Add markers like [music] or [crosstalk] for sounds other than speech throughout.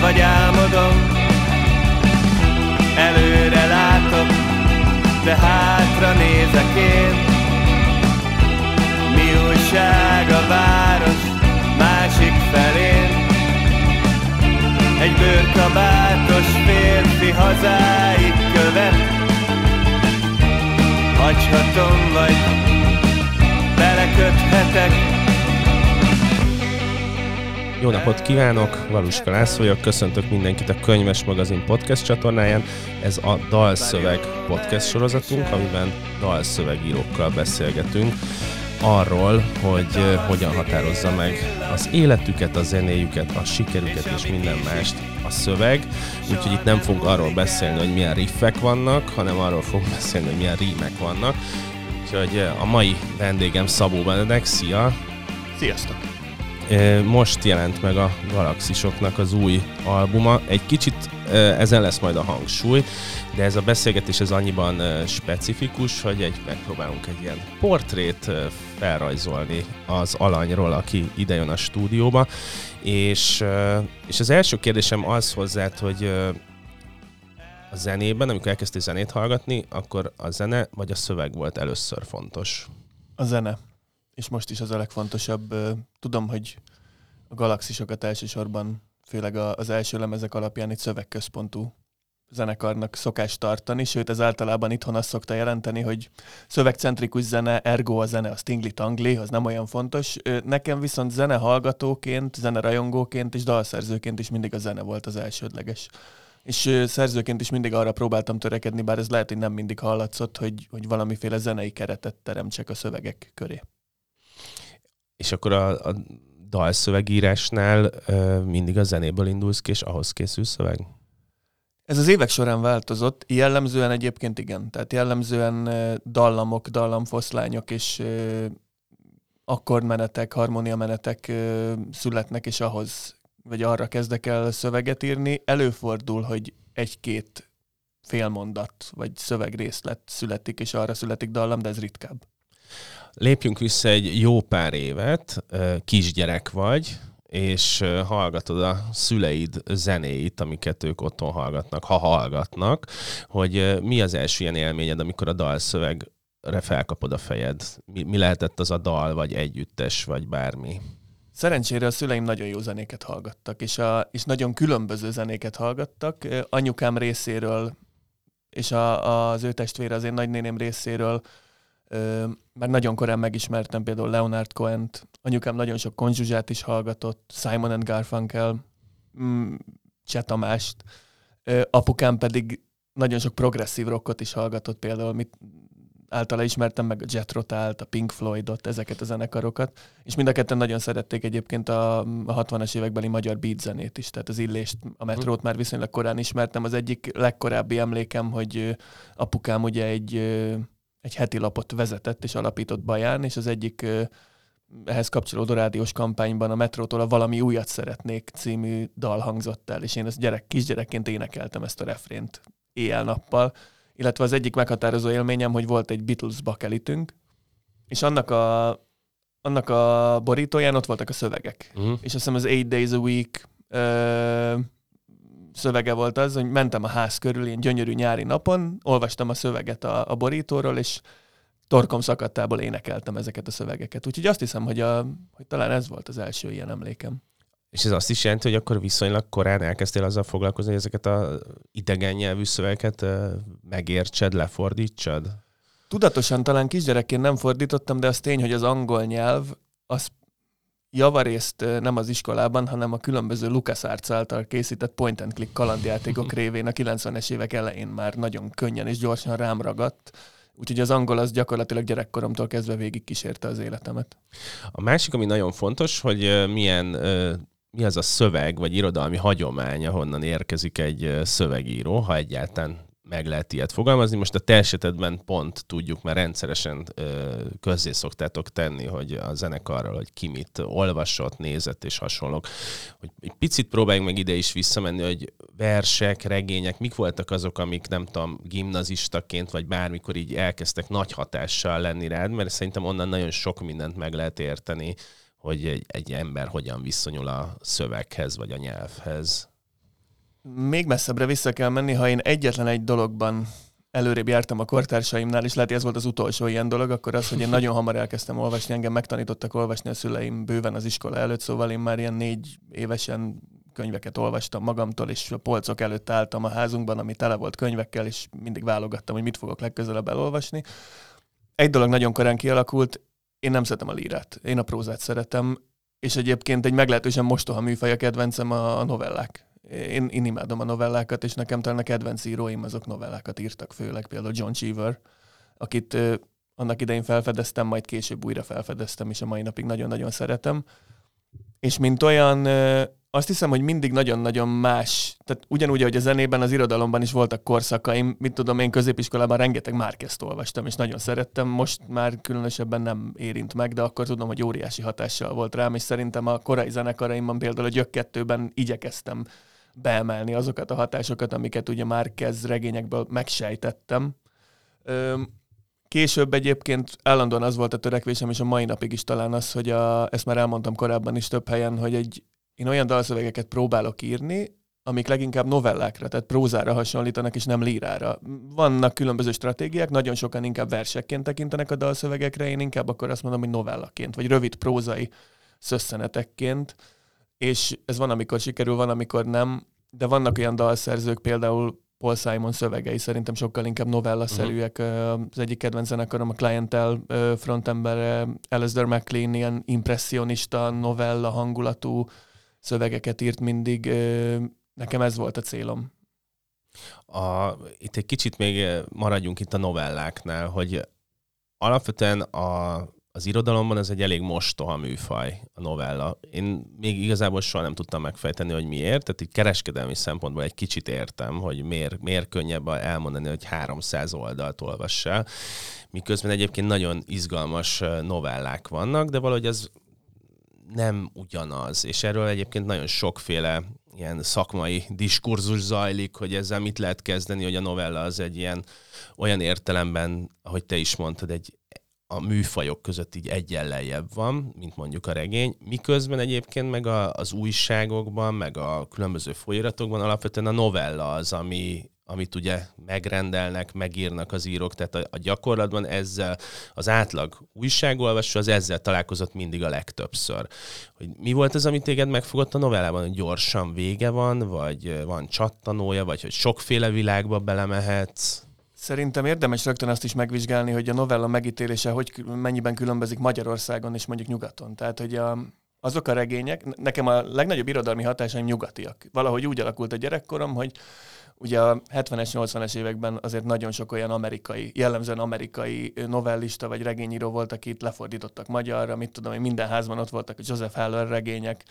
vagy álmodom. Előre látok, de hátra nézek én. Mi újság a város másik felén? Egy bőrkabátos férfi hazáig követ. Hagyhatom vagy beleköthetek jó napot kívánok, Valuska László vagyok, köszöntök mindenkit a Könyves Magazin podcast csatornáján. Ez a Dalszöveg podcast sorozatunk, amiben dalszövegírókkal beszélgetünk arról, hogy hogyan határozza meg az életüket, a zenéjüket, a sikerüket és minden mást a szöveg. Úgyhogy itt nem fogunk arról beszélni, hogy milyen riffek vannak, hanem arról fogunk beszélni, hogy milyen rímek vannak. Úgyhogy a mai vendégem Szabó Benedek, szia! Sziasztok! Most jelent meg a Galaxisoknak az új albuma. Egy kicsit ezen lesz majd a hangsúly, de ez a beszélgetés ez annyiban specifikus, hogy egy, megpróbálunk egy ilyen portrét felrajzolni az alanyról, aki idejön a stúdióba. És, és az első kérdésem az hozzád, hogy a zenében, amikor elkezdtél zenét hallgatni, akkor a zene vagy a szöveg volt először fontos? A zene és most is az a legfontosabb. Tudom, hogy a galaxisokat elsősorban, főleg az első lemezek alapján egy szövegközpontú zenekarnak szokás tartani, sőt ez általában itthon azt szokta jelenteni, hogy szövegcentrikus zene, ergo a zene, az tingli-tangli, az nem olyan fontos. Nekem viszont zene hallgatóként, zene rajongóként és dalszerzőként is mindig a zene volt az elsődleges. És szerzőként is mindig arra próbáltam törekedni, bár ez lehet, hogy nem mindig hallatszott, hogy, hogy valamiféle zenei keretet teremtsek a szövegek köré. És akkor a, a dalszövegírásnál ö, mindig a zenéből indulsz ki, és ahhoz készül szöveg? Ez az évek során változott, jellemzően egyébként igen. Tehát jellemzően dallamok, dallamfoszlányok és akkordmenetek, harmóniamenetek születnek, és ahhoz, vagy arra kezdek el szöveget írni. Előfordul, hogy egy-két félmondat, vagy szövegrészlet születik, és arra születik dallam, de ez ritkább. Lépjünk vissza egy jó pár évet, kisgyerek vagy, és hallgatod a szüleid zenéit, amiket ők otthon hallgatnak, ha hallgatnak, hogy mi az első ilyen élményed, amikor a dalszövegre felkapod a fejed? Mi, mi lehetett az a dal, vagy együttes, vagy bármi? Szerencsére a szüleim nagyon jó zenéket hallgattak, és, a, és nagyon különböző zenéket hallgattak. Anyukám részéről, és a, az ő testvére, az én nagynéném részéről mert nagyon korán megismertem például Leonard Cohen-t, anyukám nagyon sok konzsuzsát is hallgatott, Simon and Garfunkel, mm, Csetamást, apukám pedig nagyon sok progresszív rockot is hallgatott, például mit általa ismertem meg a Jet Rotált, a Pink Floydot, ezeket a zenekarokat, és mind a ketten nagyon szerették egyébként a, a 60-as évekbeli magyar beat zenét is, tehát az illést, a metrót már viszonylag korán ismertem. Az egyik legkorábbi emlékem, hogy apukám ugye egy egy heti lapot vezetett és alapított Baján, és az egyik ehhez kapcsolódó rádiós kampányban a Metrótól a Valami újat szeretnék című dal hangzott el, és én ezt gyerek, kisgyerekként énekeltem ezt a refrént éjjel-nappal, illetve az egyik meghatározó élményem, hogy volt egy Beatles bakelitünk, és annak a, annak a borítóján ott voltak a szövegek. Uh-huh. És azt hiszem az Eight Days a Week ö, szövege volt az, hogy mentem a ház körül ilyen gyönyörű nyári napon, olvastam a szöveget a, a borítóról, és torkom szakadtából énekeltem ezeket a szövegeket. Úgyhogy azt hiszem, hogy, a, hogy talán ez volt az első ilyen emlékem. És ez azt is jelenti, hogy akkor viszonylag korán elkezdtél azzal foglalkozni, hogy ezeket a idegen nyelvű szövegeket megértsed, lefordítsad? Tudatosan talán kisgyerekként nem fordítottam, de az tény, hogy az angol nyelv az javarészt nem az iskolában, hanem a különböző LucasArts által készített point and click kalandjátékok [laughs] révén a 90-es évek elején már nagyon könnyen és gyorsan rám ragadt. Úgyhogy az angol az gyakorlatilag gyerekkoromtól kezdve végig kísérte az életemet. A másik, ami nagyon fontos, hogy milyen mi az a szöveg, vagy irodalmi hagyomány, ahonnan érkezik egy szövegíró, ha egyáltalán meg lehet ilyet fogalmazni. Most a te esetedben pont tudjuk, mert rendszeresen közzé szoktátok tenni, hogy a zenekarral, hogy ki mit olvasott, nézett és hasonlók. Hogy egy picit próbáljunk meg ide is visszamenni, hogy versek, regények, mik voltak azok, amik nem tudom, gimnazistaként, vagy bármikor így elkezdtek nagy hatással lenni rád, mert szerintem onnan nagyon sok mindent meg lehet érteni, hogy egy, egy ember hogyan viszonyul a szöveghez, vagy a nyelvhez. Még messzebbre vissza kell menni, ha én egyetlen egy dologban előrébb jártam a kortársaimnál, és lehet, hogy ez volt az utolsó ilyen dolog, akkor az, hogy én nagyon hamar elkezdtem olvasni, engem megtanítottak olvasni a szüleim bőven az iskola előtt, szóval én már ilyen négy évesen könyveket olvastam magamtól, és a polcok előtt álltam a házunkban, ami tele volt könyvekkel, és mindig válogattam, hogy mit fogok legközelebb elolvasni. Egy dolog nagyon korán kialakult, én nem szeretem a lírát, én a prózát szeretem, és egyébként egy meglehetősen mostoha műfaj a kedvencem a novellák. Én, én imádom a novellákat, és nekem talán a kedvenc íróim azok novellákat írtak, főleg például John Cheever, akit ö, annak idején felfedeztem, majd később újra felfedeztem, és a mai napig nagyon-nagyon szeretem. És mint olyan, ö, azt hiszem, hogy mindig nagyon-nagyon más. Tehát ugyanúgy, hogy a zenében, az irodalomban is voltak korszakaim. Mit tudom, én középiskolában rengeteg Márkezt olvastam, és nagyon szerettem. Most már különösebben nem érint meg, de akkor tudom, hogy óriási hatással volt rám, és szerintem a korai zenekaraimban, például a Gyök 2-ben igyekeztem beemelni azokat a hatásokat, amiket ugye már kezd regényekből megsejtettem. Később egyébként állandóan az volt a törekvésem, és a mai napig is talán az, hogy a, ezt már elmondtam korábban is több helyen, hogy egy, én olyan dalszövegeket próbálok írni, amik leginkább novellákra, tehát prózára hasonlítanak, és nem lírára. Vannak különböző stratégiák, nagyon sokan inkább versekként tekintenek a dalszövegekre, én inkább akkor azt mondom, hogy novellaként, vagy rövid prózai szösszenetekként és ez van, amikor sikerül, van, amikor nem, de vannak olyan dalszerzők, például Paul Simon szövegei szerintem sokkal inkább novellaszerűek. Uh-huh. Az egyik kedvenc zenekarom a Clientel frontember Alistair McLean, ilyen impressionista, novella hangulatú szövegeket írt mindig. Nekem ez volt a célom. A, itt egy kicsit még maradjunk itt a novelláknál, hogy alapvetően a az irodalomban ez egy elég mostoha műfaj, a novella. Én még igazából soha nem tudtam megfejteni, hogy miért, tehát így kereskedelmi szempontból egy kicsit értem, hogy miért, miért könnyebb elmondani, hogy 300 oldalt olvassál, miközben egyébként nagyon izgalmas novellák vannak, de valahogy ez nem ugyanaz, és erről egyébként nagyon sokféle ilyen szakmai diskurzus zajlik, hogy ezzel mit lehet kezdeni, hogy a novella az egy ilyen olyan értelemben, ahogy te is mondtad, egy a műfajok között így egyenlejjebb van, mint mondjuk a regény, miközben egyébként meg a, az újságokban, meg a különböző folyiratokban alapvetően a novella az, ami, amit ugye megrendelnek, megírnak az írók, tehát a, a gyakorlatban ezzel az átlag újságolvasó az ezzel találkozott mindig a legtöbbször. Hogy mi volt az, amit téged megfogott a novellában, hogy gyorsan vége van, vagy van csattanója, vagy hogy sokféle világba belemehetsz? Szerintem érdemes rögtön azt is megvizsgálni, hogy a novella megítélése hogy mennyiben különbözik Magyarországon és mondjuk nyugaton. Tehát, hogy a, azok a regények, nekem a legnagyobb irodalmi hatásaim nyugatiak. Valahogy úgy alakult a gyerekkorom, hogy ugye a 70-es, 80-es években azért nagyon sok olyan amerikai, jellemzően amerikai novellista vagy regényíró volt, akit lefordítottak magyarra, mit tudom én, minden házban ott voltak a Joseph Heller regények,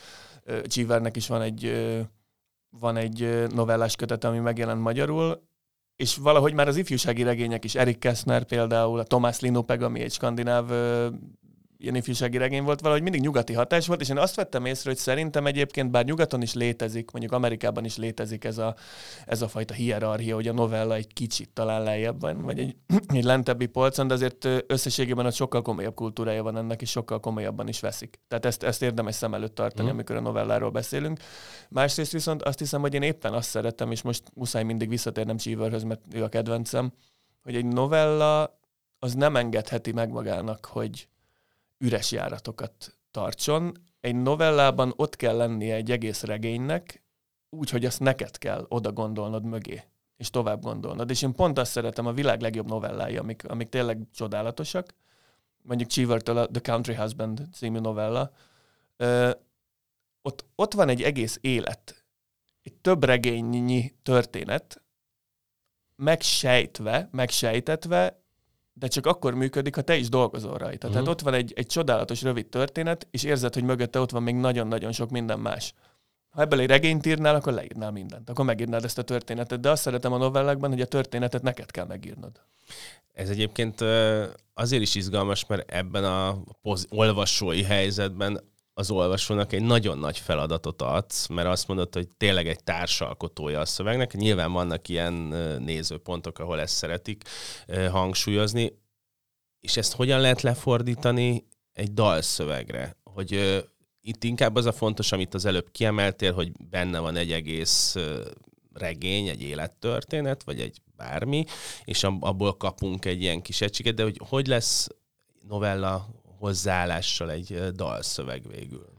Cheevernek is van egy van egy novellás kötet, ami megjelent magyarul, és valahogy már az ifjúsági regények is, Erik Kessner például, a Thomas Linopeg, ami egy skandináv ilyen ifjúsági regény volt, valahogy mindig nyugati hatás volt, és én azt vettem észre, hogy szerintem egyébként, bár nyugaton is létezik, mondjuk Amerikában is létezik ez a, ez a fajta hierarchia, hogy a novella egy kicsit talán lejjebb van, vagy egy, [clears throat] egy lentebbi polcon, de azért összességében ott sokkal komolyabb kultúrája van ennek, és sokkal komolyabban is veszik. Tehát ezt, ezt érdemes szem előtt tartani, mm. amikor a novelláról beszélünk. Másrészt viszont azt hiszem, hogy én éppen azt szeretem, és most muszáj mindig visszatérnem Cheeverhöz, mert ő a kedvencem, hogy egy novella az nem engedheti meg magának, hogy üres járatokat tartson. Egy novellában ott kell lennie egy egész regénynek, úgy, hogy azt neked kell oda gondolnod mögé, és tovább gondolnod. És én pont azt szeretem, a világ legjobb novellái, amik, amik tényleg csodálatosak. Mondjuk Cheever-től a The Country Husband című novella. Ö, ott, ott van egy egész élet, egy több regénynyi történet, megsejtve, megsejtetve, de csak akkor működik, ha te is dolgozol rajta. Uh-huh. Tehát mhm. ott van egy, egy csodálatos rövid történet, és érzed, hogy mögötte ott van még nagyon-nagyon sok minden más. Ha ebből egy regényt írnál, akkor leírnál mindent. Akkor megírnád ezt a történetet. De azt szeretem a novellákban, hogy a történetet neked kell megírnod. Ez egyébként azért is izgalmas, mert ebben a olvasói helyzetben az olvasónak egy nagyon nagy feladatot adsz, mert azt mondod, hogy tényleg egy társalkotója a szövegnek. Nyilván vannak ilyen nézőpontok, ahol ezt szeretik hangsúlyozni, és ezt hogyan lehet lefordítani egy dalszövegre? Hogy itt inkább az a fontos, amit az előbb kiemeltél, hogy benne van egy egész regény, egy élettörténet, vagy egy bármi, és abból kapunk egy ilyen kis egységet, de hogy hogy lesz novella hozzáállással egy dalszöveg végül?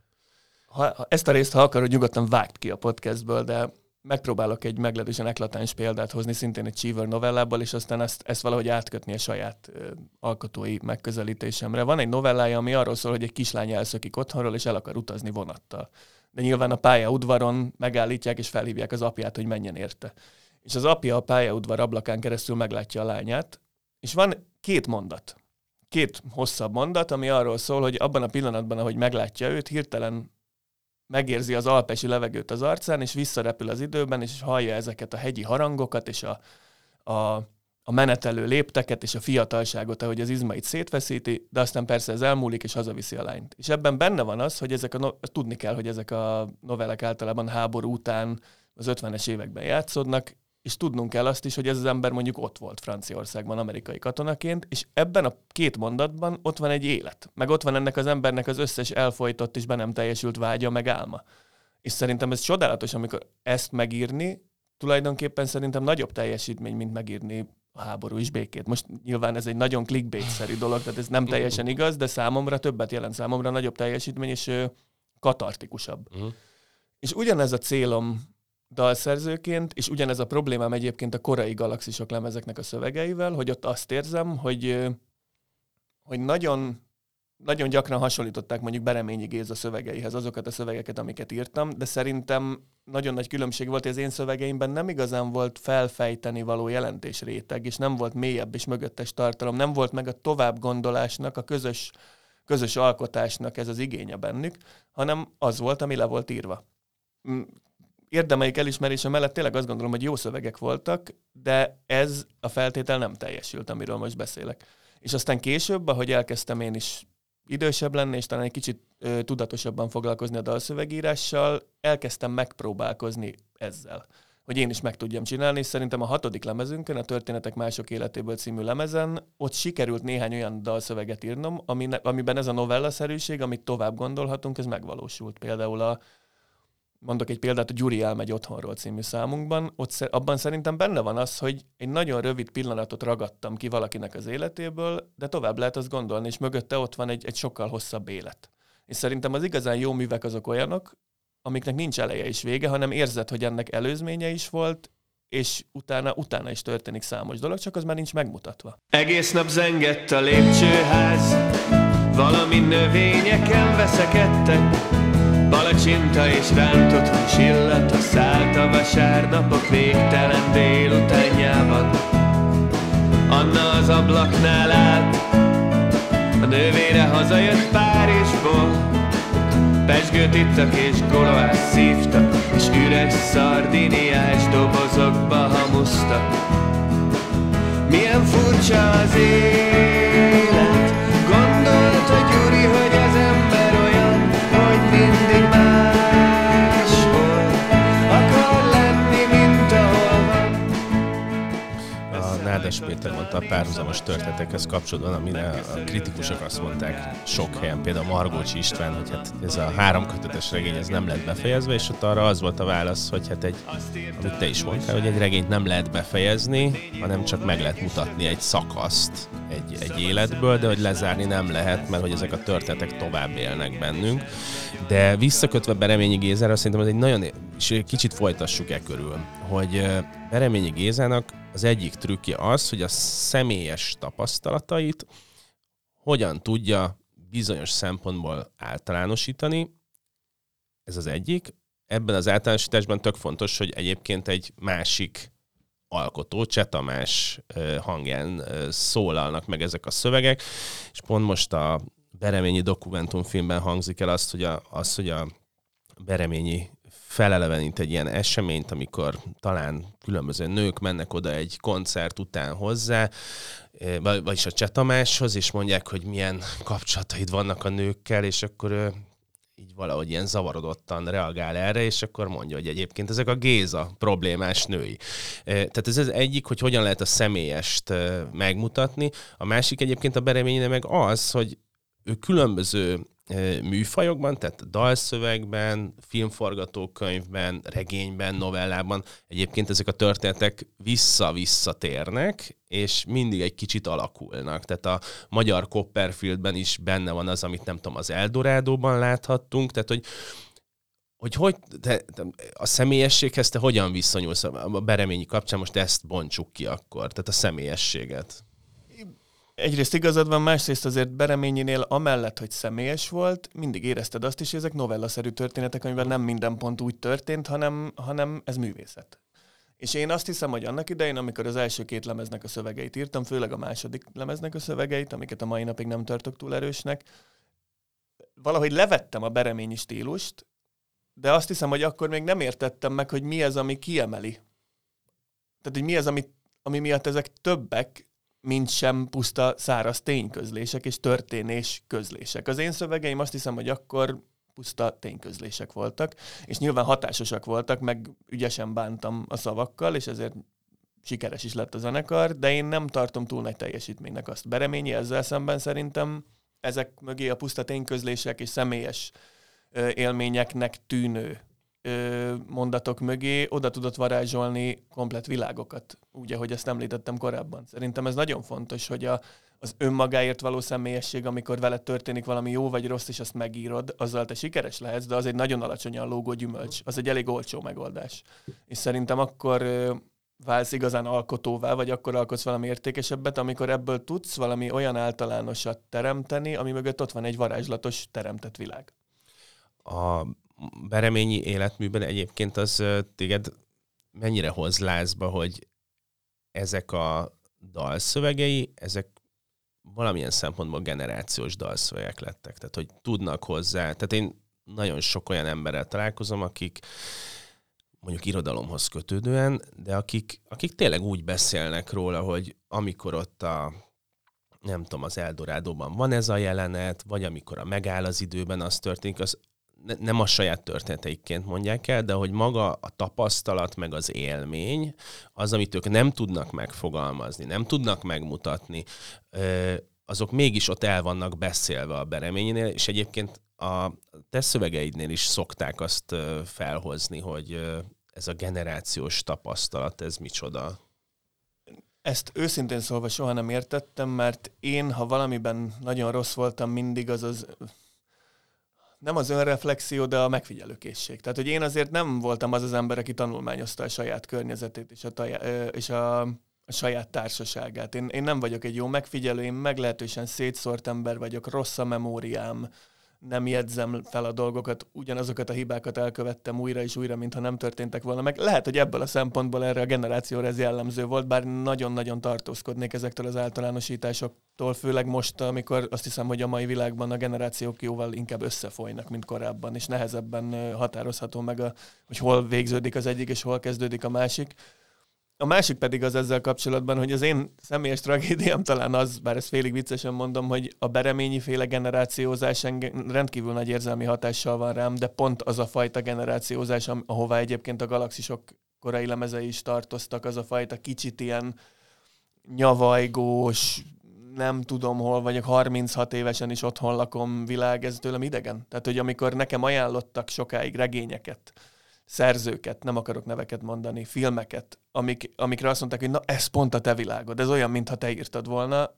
Ha, ezt a részt, ha akarod, nyugodtan vágd ki a podcastből, de megpróbálok egy meglehetősen eklatáns példát hozni, szintén egy Cheever novellából, és aztán ezt, ezt valahogy átkötni a saját ö, alkotói megközelítésemre. Van egy novellája, ami arról szól, hogy egy kislány elszökik otthonról, és el akar utazni vonattal. De nyilván a pályaudvaron megállítják, és felhívják az apját, hogy menjen érte. És az apja a pályaudvar ablakán keresztül meglátja a lányát, és van két mondat. Két hosszabb mondat, ami arról szól, hogy abban a pillanatban, ahogy meglátja őt, hirtelen megérzi az alpesi levegőt az arcán, és visszarepül az időben, és hallja ezeket a hegyi harangokat, és a, a, a menetelő lépteket, és a fiatalságot, ahogy az izmait szétveszíti, de aztán persze ez elmúlik, és hazaviszi a lányt. És ebben benne van az, hogy ezek a no- tudni kell, hogy ezek a novellek általában háború után az 50-es években játszódnak, és tudnunk kell azt is, hogy ez az ember mondjuk ott volt Franciaországban amerikai katonaként, és ebben a két mondatban ott van egy élet, meg ott van ennek az embernek az összes elfolytott és be nem teljesült vágya, meg álma. És szerintem ez csodálatos, amikor ezt megírni, tulajdonképpen szerintem nagyobb teljesítmény, mint megírni a háború is békét. Most nyilván ez egy nagyon clickbait-szerű dolog, tehát ez nem teljesen igaz, de számomra többet jelent számomra, nagyobb teljesítmény, és katartikusabb. Uh-huh. És ugyanez a célom dalszerzőként, és ugyanez a problémám egyébként a korai galaxisok lemezeknek a szövegeivel, hogy ott azt érzem, hogy, hogy nagyon, nagyon gyakran hasonlították mondjuk Bereményi Géza szövegeihez azokat a szövegeket, amiket írtam, de szerintem nagyon nagy különbség volt, hogy az én szövegeimben nem igazán volt felfejteni való jelentés réteg, és nem volt mélyebb és mögöttes tartalom, nem volt meg a tovább gondolásnak, a közös, közös alkotásnak ez az igénye bennük, hanem az volt, ami le volt írva érdemeik elismerése mellett tényleg azt gondolom, hogy jó szövegek voltak, de ez a feltétel nem teljesült, amiről most beszélek. És aztán később, ahogy elkezdtem én is idősebb lenni, és talán egy kicsit ö, tudatosabban foglalkozni a dalszövegírással, elkezdtem megpróbálkozni ezzel, hogy én is meg tudjam csinálni, és szerintem a hatodik lemezünkön, a Történetek mások életéből című lemezen, ott sikerült néhány olyan dalszöveget írnom, ami, amiben ez a novellaszerűség, amit tovább gondolhatunk, ez megvalósult. Például a mondok egy példát, a Gyuri elmegy otthonról című számunkban, ott abban szerintem benne van az, hogy egy nagyon rövid pillanatot ragadtam ki valakinek az életéből, de tovább lehet azt gondolni, és mögötte ott van egy, egy sokkal hosszabb élet. És szerintem az igazán jó művek azok olyanok, amiknek nincs eleje és vége, hanem érzed, hogy ennek előzménye is volt, és utána, utána is történik számos dolog, csak az már nincs megmutatva. Egész nap zengett a lépcsőház, valami növényeken veszekedtek, Palacsinta és rántott hús illata szállt a vasárnapok végtelen délutánjában. Anna az ablaknál állt, a nővére hazajött Párizsból. Pesgőt ittak és goloás szívtak, és üres szardiniás dobozokba hamusztak. Milyen furcsa az élet, Nádas Péter mondta a párhuzamos történetekhez kapcsolatban, amire a kritikusok azt mondták sok helyen, például Margócsi István, hogy hát ez a három kötetes regény ez nem lett befejezve, és ott arra az volt a válasz, hogy hát egy, amit te is mondtál, hogy egy regényt nem lehet befejezni, hanem csak meg lehet mutatni egy szakaszt egy, egy életből, de hogy lezárni nem lehet, mert hogy ezek a történetek tovább élnek bennünk. De visszakötve Bereményi Gézára, szerintem ez egy nagyon, és kicsit folytassuk e körül, hogy Bereményi Gézának az egyik trükkje az, hogy a személyes tapasztalatait hogyan tudja bizonyos szempontból általánosítani. Ez az egyik. Ebben az általánosításban tök fontos, hogy egyébként egy másik alkotó, Csetamás hangján szólalnak meg ezek a szövegek, és pont most a Bereményi dokumentumfilmben hangzik el azt, hogy a, az, hogy a Bereményi felelevenít egy ilyen eseményt, amikor talán különböző nők mennek oda egy koncert után hozzá, eh, vagyis a Csetamáshoz, és mondják, hogy milyen kapcsolataid vannak a nőkkel, és akkor ő így valahogy ilyen zavarodottan reagál erre, és akkor mondja, hogy egyébként ezek a Géza problémás női. Eh, tehát ez az egyik, hogy hogyan lehet a személyest eh, megmutatni. A másik egyébként a bereménye meg az, hogy ő különböző műfajokban, tehát dalszövegben, filmforgatókönyvben, regényben, novellában. Egyébként ezek a történetek vissza-visszatérnek, és mindig egy kicsit alakulnak. Tehát a magyar Copperfieldben is benne van az, amit nem tudom, az Eldorádóban láthattunk, tehát hogy hogy, hogy te, te, a személyességhez te hogyan viszonyulsz a Bereményi kapcsán, most ezt bontsuk ki akkor, tehát a személyességet egyrészt igazad van, másrészt azért Bereményinél amellett, hogy személyes volt, mindig érezted azt is, hogy ezek novellaszerű történetek, amivel nem minden pont úgy történt, hanem, hanem ez művészet. És én azt hiszem, hogy annak idején, amikor az első két lemeznek a szövegeit írtam, főleg a második lemeznek a szövegeit, amiket a mai napig nem tartok túl erősnek, valahogy levettem a bereményi stílust, de azt hiszem, hogy akkor még nem értettem meg, hogy mi az, ami kiemeli. Tehát, hogy mi az, ami, ami miatt ezek többek, mint sem puszta száraz tényközlések és történés közlések. Az én szövegeim azt hiszem, hogy akkor puszta tényközlések voltak, és nyilván hatásosak voltak, meg ügyesen bántam a szavakkal, és ezért sikeres is lett a zenekar, de én nem tartom túl nagy teljesítménynek azt. Bereményi ezzel szemben szerintem ezek mögé a puszta tényközlések és személyes élményeknek tűnő mondatok mögé oda tudott varázsolni komplet világokat, úgy, ahogy ezt említettem korábban. Szerintem ez nagyon fontos, hogy a, az önmagáért való személyesség, amikor veled történik valami jó vagy rossz, és azt megírod, azzal te sikeres lehetsz, de az egy nagyon alacsonyan lógó gyümölcs. Az egy elég olcsó megoldás. És szerintem akkor válsz igazán alkotóvá, vagy akkor alkotsz valami értékesebbet, amikor ebből tudsz valami olyan általánosat teremteni, ami mögött ott van egy varázslatos teremtett világ. A bereményi életműben egyébként az téged mennyire hoz lázba, hogy ezek a dalszövegei, ezek valamilyen szempontból generációs dalszövegek lettek. Tehát, hogy tudnak hozzá. Tehát én nagyon sok olyan emberrel találkozom, akik mondjuk irodalomhoz kötődően, de akik, akik tényleg úgy beszélnek róla, hogy amikor ott a nem tudom, az Eldorádóban van ez a jelenet, vagy amikor a megáll az időben az történik, az ne, nem a saját történeteikként mondják el, de hogy maga a tapasztalat, meg az élmény, az, amit ők nem tudnak megfogalmazni, nem tudnak megmutatni, azok mégis ott el vannak beszélve a bereményénél, és egyébként a te szövegeidnél is szokták azt felhozni, hogy ez a generációs tapasztalat, ez micsoda? Ezt őszintén szólva soha nem értettem, mert én, ha valamiben nagyon rossz voltam mindig, az az nem az önreflexió, de a megfigyelőkészség. Tehát, hogy én azért nem voltam az az ember, aki tanulmányozta a saját környezetét és a, tajá, és a, a saját társaságát. Én, én nem vagyok egy jó megfigyelő, én meglehetősen szétszórt ember vagyok, rossz a memóriám, nem jegyzem fel a dolgokat, ugyanazokat a hibákat elkövettem újra és újra, mintha nem történtek volna meg. Lehet, hogy ebből a szempontból erre a generációra ez jellemző volt, bár nagyon-nagyon tartózkodnék ezektől az általánosításoktól, főleg most, amikor azt hiszem, hogy a mai világban a generációk jóval inkább összefolynak, mint korábban, és nehezebben határozható meg, a, hogy hol végződik az egyik, és hol kezdődik a másik. A másik pedig az ezzel kapcsolatban, hogy az én személyes tragédiám talán az, bár ezt félig viccesen mondom, hogy a bereményi féle generációzás rendkívül nagy érzelmi hatással van rám, de pont az a fajta generációzás, ahová egyébként a galaxisok korai lemezei is tartoztak, az a fajta kicsit ilyen nyavajgós, nem tudom hol vagyok, 36 évesen is otthon lakom világ, ez tőlem idegen. Tehát, hogy amikor nekem ajánlottak sokáig regényeket, szerzőket, nem akarok neveket mondani, filmeket, amik, amikre azt mondták, hogy na ez pont a te világod, ez olyan, mintha te írtad volna,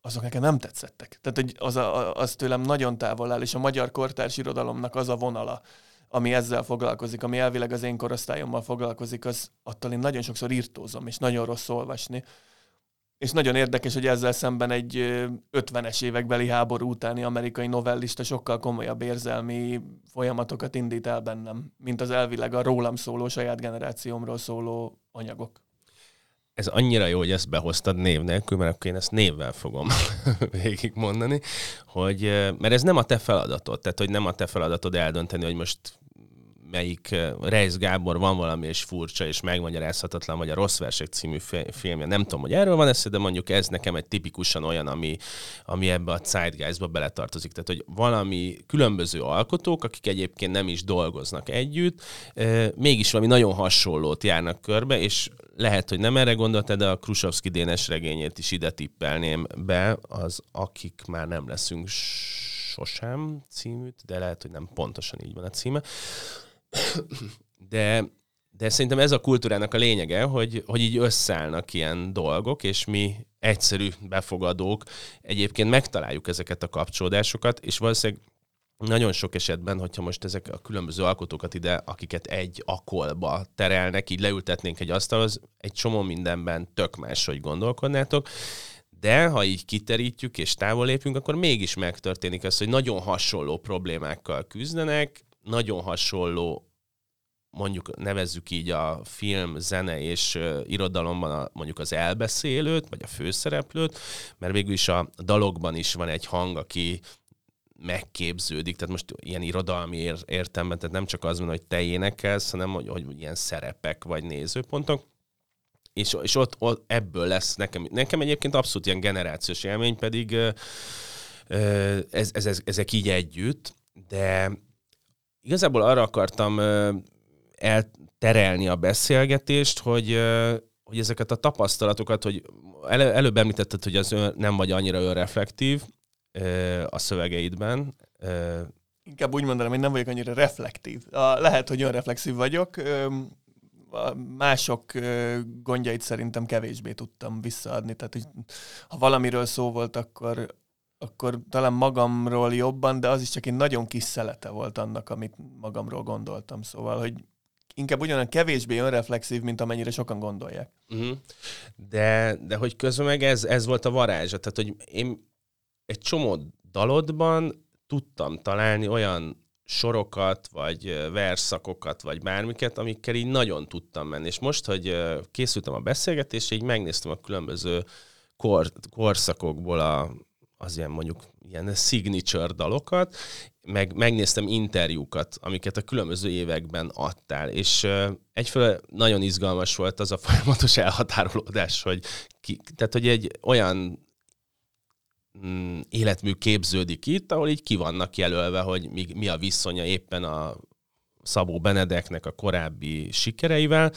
azok nekem nem tetszettek. Tehát hogy az, a, az tőlem nagyon távol áll, és a magyar kortárs irodalomnak az a vonala, ami ezzel foglalkozik, ami elvileg az én korosztályommal foglalkozik, az attól én nagyon sokszor írtózom, és nagyon rossz olvasni. És nagyon érdekes, hogy ezzel szemben egy 50-es évekbeli háború utáni amerikai novellista sokkal komolyabb érzelmi folyamatokat indít el bennem, mint az elvileg a rólam szóló, saját generációmról szóló anyagok. Ez annyira jó, hogy ezt behoztad név nélkül, mert akkor én ezt névvel fogom [laughs] végigmondani, hogy, mert ez nem a te feladatod, tehát hogy nem a te feladatod eldönteni, hogy most melyik eh, Reis Gábor van valami és furcsa és megmagyarázhatatlan, vagy a Rossz Versek című filmje. Nem tudom, hogy erről van ez, de mondjuk ez nekem egy tipikusan olyan, ami, ami ebbe a zeitgeistba beletartozik. Tehát, hogy valami különböző alkotók, akik egyébként nem is dolgoznak együtt, eh, mégis valami nagyon hasonlót járnak körbe, és lehet, hogy nem erre gondoltad, de a Krusovszki Dénes regényét is ide tippelném be, az akik már nem leszünk Sosem címűt, de lehet, hogy nem pontosan így van a címe. De, de szerintem ez a kultúrának a lényege, hogy, hogy így összeállnak ilyen dolgok, és mi egyszerű befogadók. Egyébként megtaláljuk ezeket a kapcsolódásokat, és valószínűleg nagyon sok esetben, hogyha most ezek a különböző alkotókat ide, akiket egy akolba terelnek, így leültetnénk egy asztalhoz, egy csomó mindenben tök más, hogy gondolkodnátok, de ha így kiterítjük és távol lépünk, akkor mégis megtörténik az, hogy nagyon hasonló problémákkal küzdenek, nagyon hasonló mondjuk nevezzük így a film, zene és uh, irodalomban a, mondjuk az elbeszélőt, vagy a főszereplőt, mert végül is a dalokban is van egy hang, aki megképződik, tehát most ilyen irodalmi ér, értelemben, tehát nem csak az van, hogy te énekelsz, hanem hogy, hogy ilyen szerepek vagy nézőpontok, és, és ott, ott ebből lesz nekem, nekem egyébként abszolút ilyen generációs élmény, pedig ez, ez, ez, ezek így együtt, de igazából arra akartam elterelni a beszélgetést, hogy, hogy ezeket a tapasztalatokat, hogy elő, előbb említetted, hogy az ön, nem vagy annyira önreflektív a szövegeidben. Inkább úgy mondanám, hogy nem vagyok annyira reflektív. Lehet, hogy önreflexív vagyok. Mások gondjait szerintem kevésbé tudtam visszaadni. Tehát, hogy ha valamiről szó volt, akkor, akkor talán magamról jobban, de az is csak egy nagyon kis szelete volt annak, amit magamról gondoltam. Szóval, hogy inkább ugyanolyan kevésbé önreflexív, mint amennyire sokan gondolják. Uh-huh. De, de hogy közben meg ez, ez volt a varázsa. Tehát, hogy én egy csomó dalodban tudtam találni olyan sorokat, vagy verszakokat, vagy bármiket, amikkel így nagyon tudtam menni. És most, hogy készültem a beszélgetésre, így megnéztem a különböző kor, korszakokból a, az ilyen mondjuk ilyen signature dalokat, meg megnéztem interjúkat, amiket a különböző években adtál, és egyfelől nagyon izgalmas volt az a folyamatos elhatárolódás, hogy ki, tehát, hogy egy olyan mm, életmű képződik itt, ahol így ki vannak jelölve, hogy mi, mi a viszonya éppen a Szabó Benedeknek a korábbi sikereivel,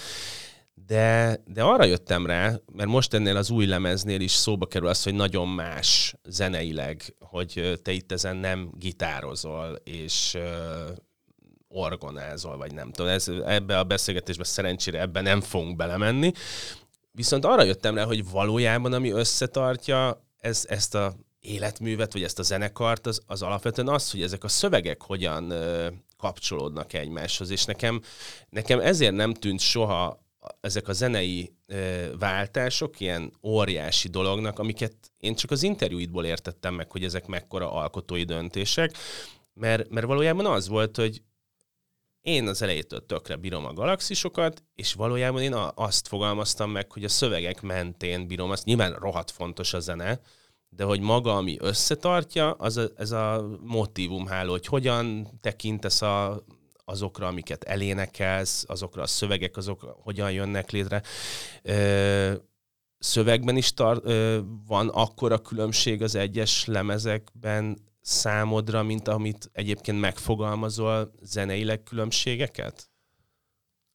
de, de arra jöttem rá, mert most ennél az új lemeznél is szóba kerül az, hogy nagyon más zeneileg, hogy te itt ezen nem gitározol, és uh, orgonázol, vagy nem tudom. Ez, ebbe a beszélgetésbe szerencsére ebben nem fogunk belemenni. Viszont arra jöttem rá, hogy valójában ami összetartja ez, ezt a életművet, vagy ezt a zenekart, az, az alapvetően az, hogy ezek a szövegek hogyan uh, kapcsolódnak egymáshoz, és nekem, nekem ezért nem tűnt soha ezek a zenei váltások ilyen óriási dolognak, amiket én csak az interjúidból értettem meg, hogy ezek mekkora alkotói döntések, mert, mert valójában az volt, hogy én az elejétől tökre bírom a galaxisokat, és valójában én azt fogalmaztam meg, hogy a szövegek mentén bírom azt. Nyilván rohadt fontos a zene, de hogy maga, ami összetartja, az a, ez a motivumháló, hogy hogyan tekintesz a azokra, amiket elénekelsz, azokra a szövegek, azok hogyan jönnek létre. Szövegben is tar- van akkora különbség az egyes lemezekben számodra, mint amit egyébként megfogalmazol zeneileg különbségeket?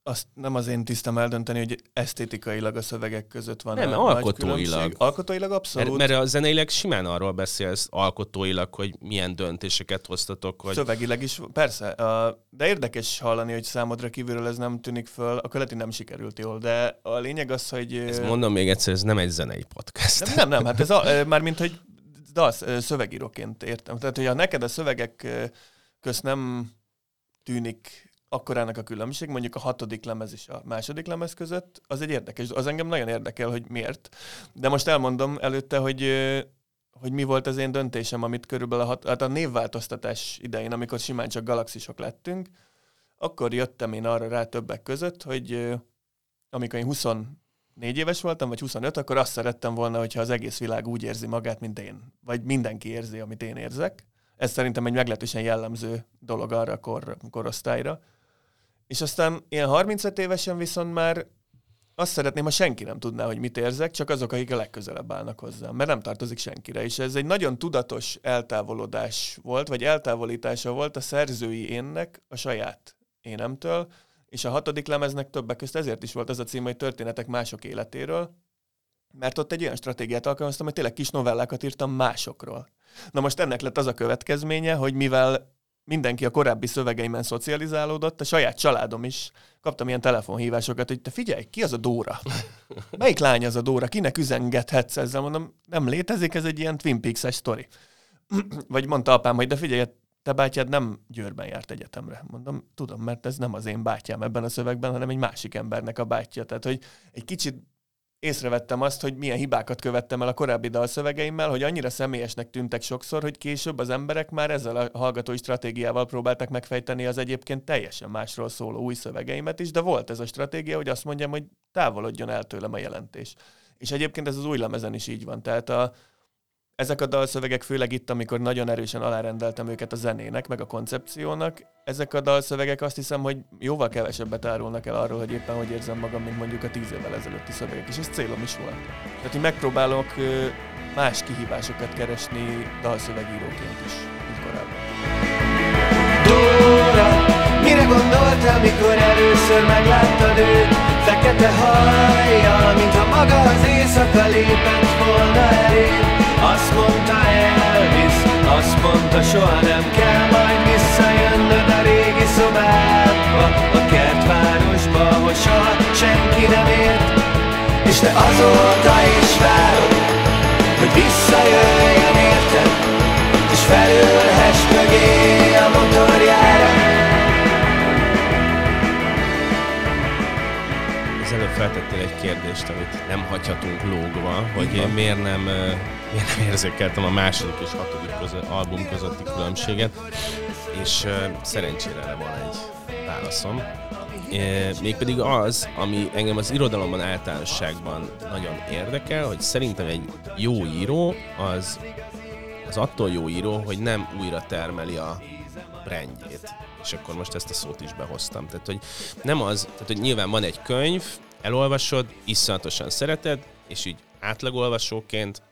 Azt nem az én tisztem eldönteni, hogy esztétikailag a szövegek között van Nem, alkotóilag. Alkotóilag abszolút. Mert, mert a zeneileg simán arról beszélsz alkotóilag, hogy milyen döntéseket hoztatok. Vagy... Szövegileg is, persze. De érdekes hallani, hogy számodra kívülről ez nem tűnik föl. A követi nem sikerült jól, de a lényeg az, hogy... Ez mondom még egyszer, ez nem egy zenei podcast. Nem, nem, nem hát ez a, már mint hogy az, szövegíróként értem. Tehát, hogy ha neked a szövegek közt nem tűnik akkorának a különbség, mondjuk a hatodik lemez és a második lemez között, az egy érdekes. Az engem nagyon érdekel, hogy miért. De most elmondom előtte, hogy hogy mi volt az én döntésem, amit körülbelül a, hat, hát a névváltoztatás idején, amikor simán csak galaxisok lettünk, akkor jöttem én arra rá többek között, hogy amikor én 24 éves voltam, vagy 25, akkor azt szerettem volna, hogyha az egész világ úgy érzi magát, mint én. Vagy mindenki érzi, amit én érzek. Ez szerintem egy meglehetősen jellemző dolog arra a kor, korosztályra. És aztán ilyen 35 évesen viszont már azt szeretném, ha senki nem tudná, hogy mit érzek, csak azok, akik a legközelebb állnak hozzá, mert nem tartozik senkire. És ez egy nagyon tudatos eltávolodás volt, vagy eltávolítása volt a szerzői énnek a saját énemtől, és a hatodik lemeznek többek között ezért is volt az a cím, hogy történetek mások életéről, mert ott egy olyan stratégiát alkalmaztam, hogy tényleg kis novellákat írtam másokról. Na most ennek lett az a következménye, hogy mivel mindenki a korábbi szövegeimen szocializálódott, a saját családom is kaptam ilyen telefonhívásokat, hogy te figyelj, ki az a Dóra? [laughs] Melyik lány az a Dóra? Kinek üzengethetsz ezzel? Mondom, nem létezik, ez egy ilyen Twin Peaks-es sztori. [clears throat] Vagy mondta apám, hogy de figyelj, te bátyád nem Győrben járt egyetemre. Mondom, tudom, mert ez nem az én bátyám ebben a szövegben, hanem egy másik embernek a bátyja. Tehát, hogy egy kicsit észrevettem azt, hogy milyen hibákat követtem el a korábbi dalszövegeimmel, hogy annyira személyesnek tűntek sokszor, hogy később az emberek már ezzel a hallgatói stratégiával próbáltak megfejteni az egyébként teljesen másról szóló új szövegeimet is, de volt ez a stratégia, hogy azt mondjam, hogy távolodjon el tőlem a jelentés. És egyébként ez az új lemezen is így van. Tehát a, ezek a dalszövegek, főleg itt, amikor nagyon erősen alárendeltem őket a zenének, meg a koncepciónak, ezek a dalszövegek azt hiszem, hogy jóval kevesebbet árulnak el arról, hogy éppen hogy érzem magam, mint mondjuk a tíz évvel ezelőtti szövegek, és ez célom is volt. Tehát, hogy megpróbálok más kihívásokat keresni dalszövegíróként is, mint korábban. Dóra, mire gondoltál, mikor először megláttad őt? Fekete hajjal, mintha maga az éjszaka lépett volna elém azt mondta Elvis, azt mondta soha nem kell majd visszajönnöd a régi szobádba A kertvárosba, ahol soha senki nem ért. És te azóta is várod, hogy visszajöjjön érted? És felülhess mögé feltettél egy kérdést, amit nem hagyhatunk lógva, hogy én miért nem, miért nem érzékeltem a második és hatodik között, album közötti különbséget, és szerencsére van egy válaszom. Mégpedig az, ami engem az irodalomban általánosságban nagyon érdekel, hogy szerintem egy jó író az, az attól jó író, hogy nem újra termeli a brandjét. És akkor most ezt a szót is behoztam. Tehát, hogy nem az, tehát, hogy nyilván van egy könyv, elolvasod, iszonyatosan szereted, és így átlagolvasóként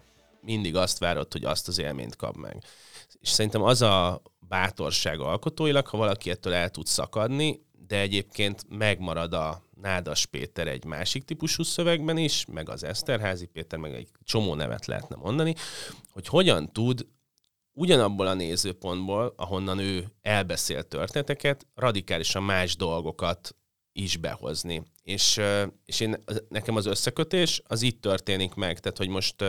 mindig azt várod, hogy azt az élményt kap meg. És szerintem az a bátorság alkotóilag, ha valaki ettől el tud szakadni, de egyébként megmarad a Nádas Péter egy másik típusú szövegben is, meg az Eszterházi Péter, meg egy csomó nevet lehetne mondani, hogy hogyan tud ugyanabból a nézőpontból, ahonnan ő elbeszélt történeteket, radikálisan más dolgokat is behozni. És, és én, nekem az összekötés az itt történik meg, tehát hogy most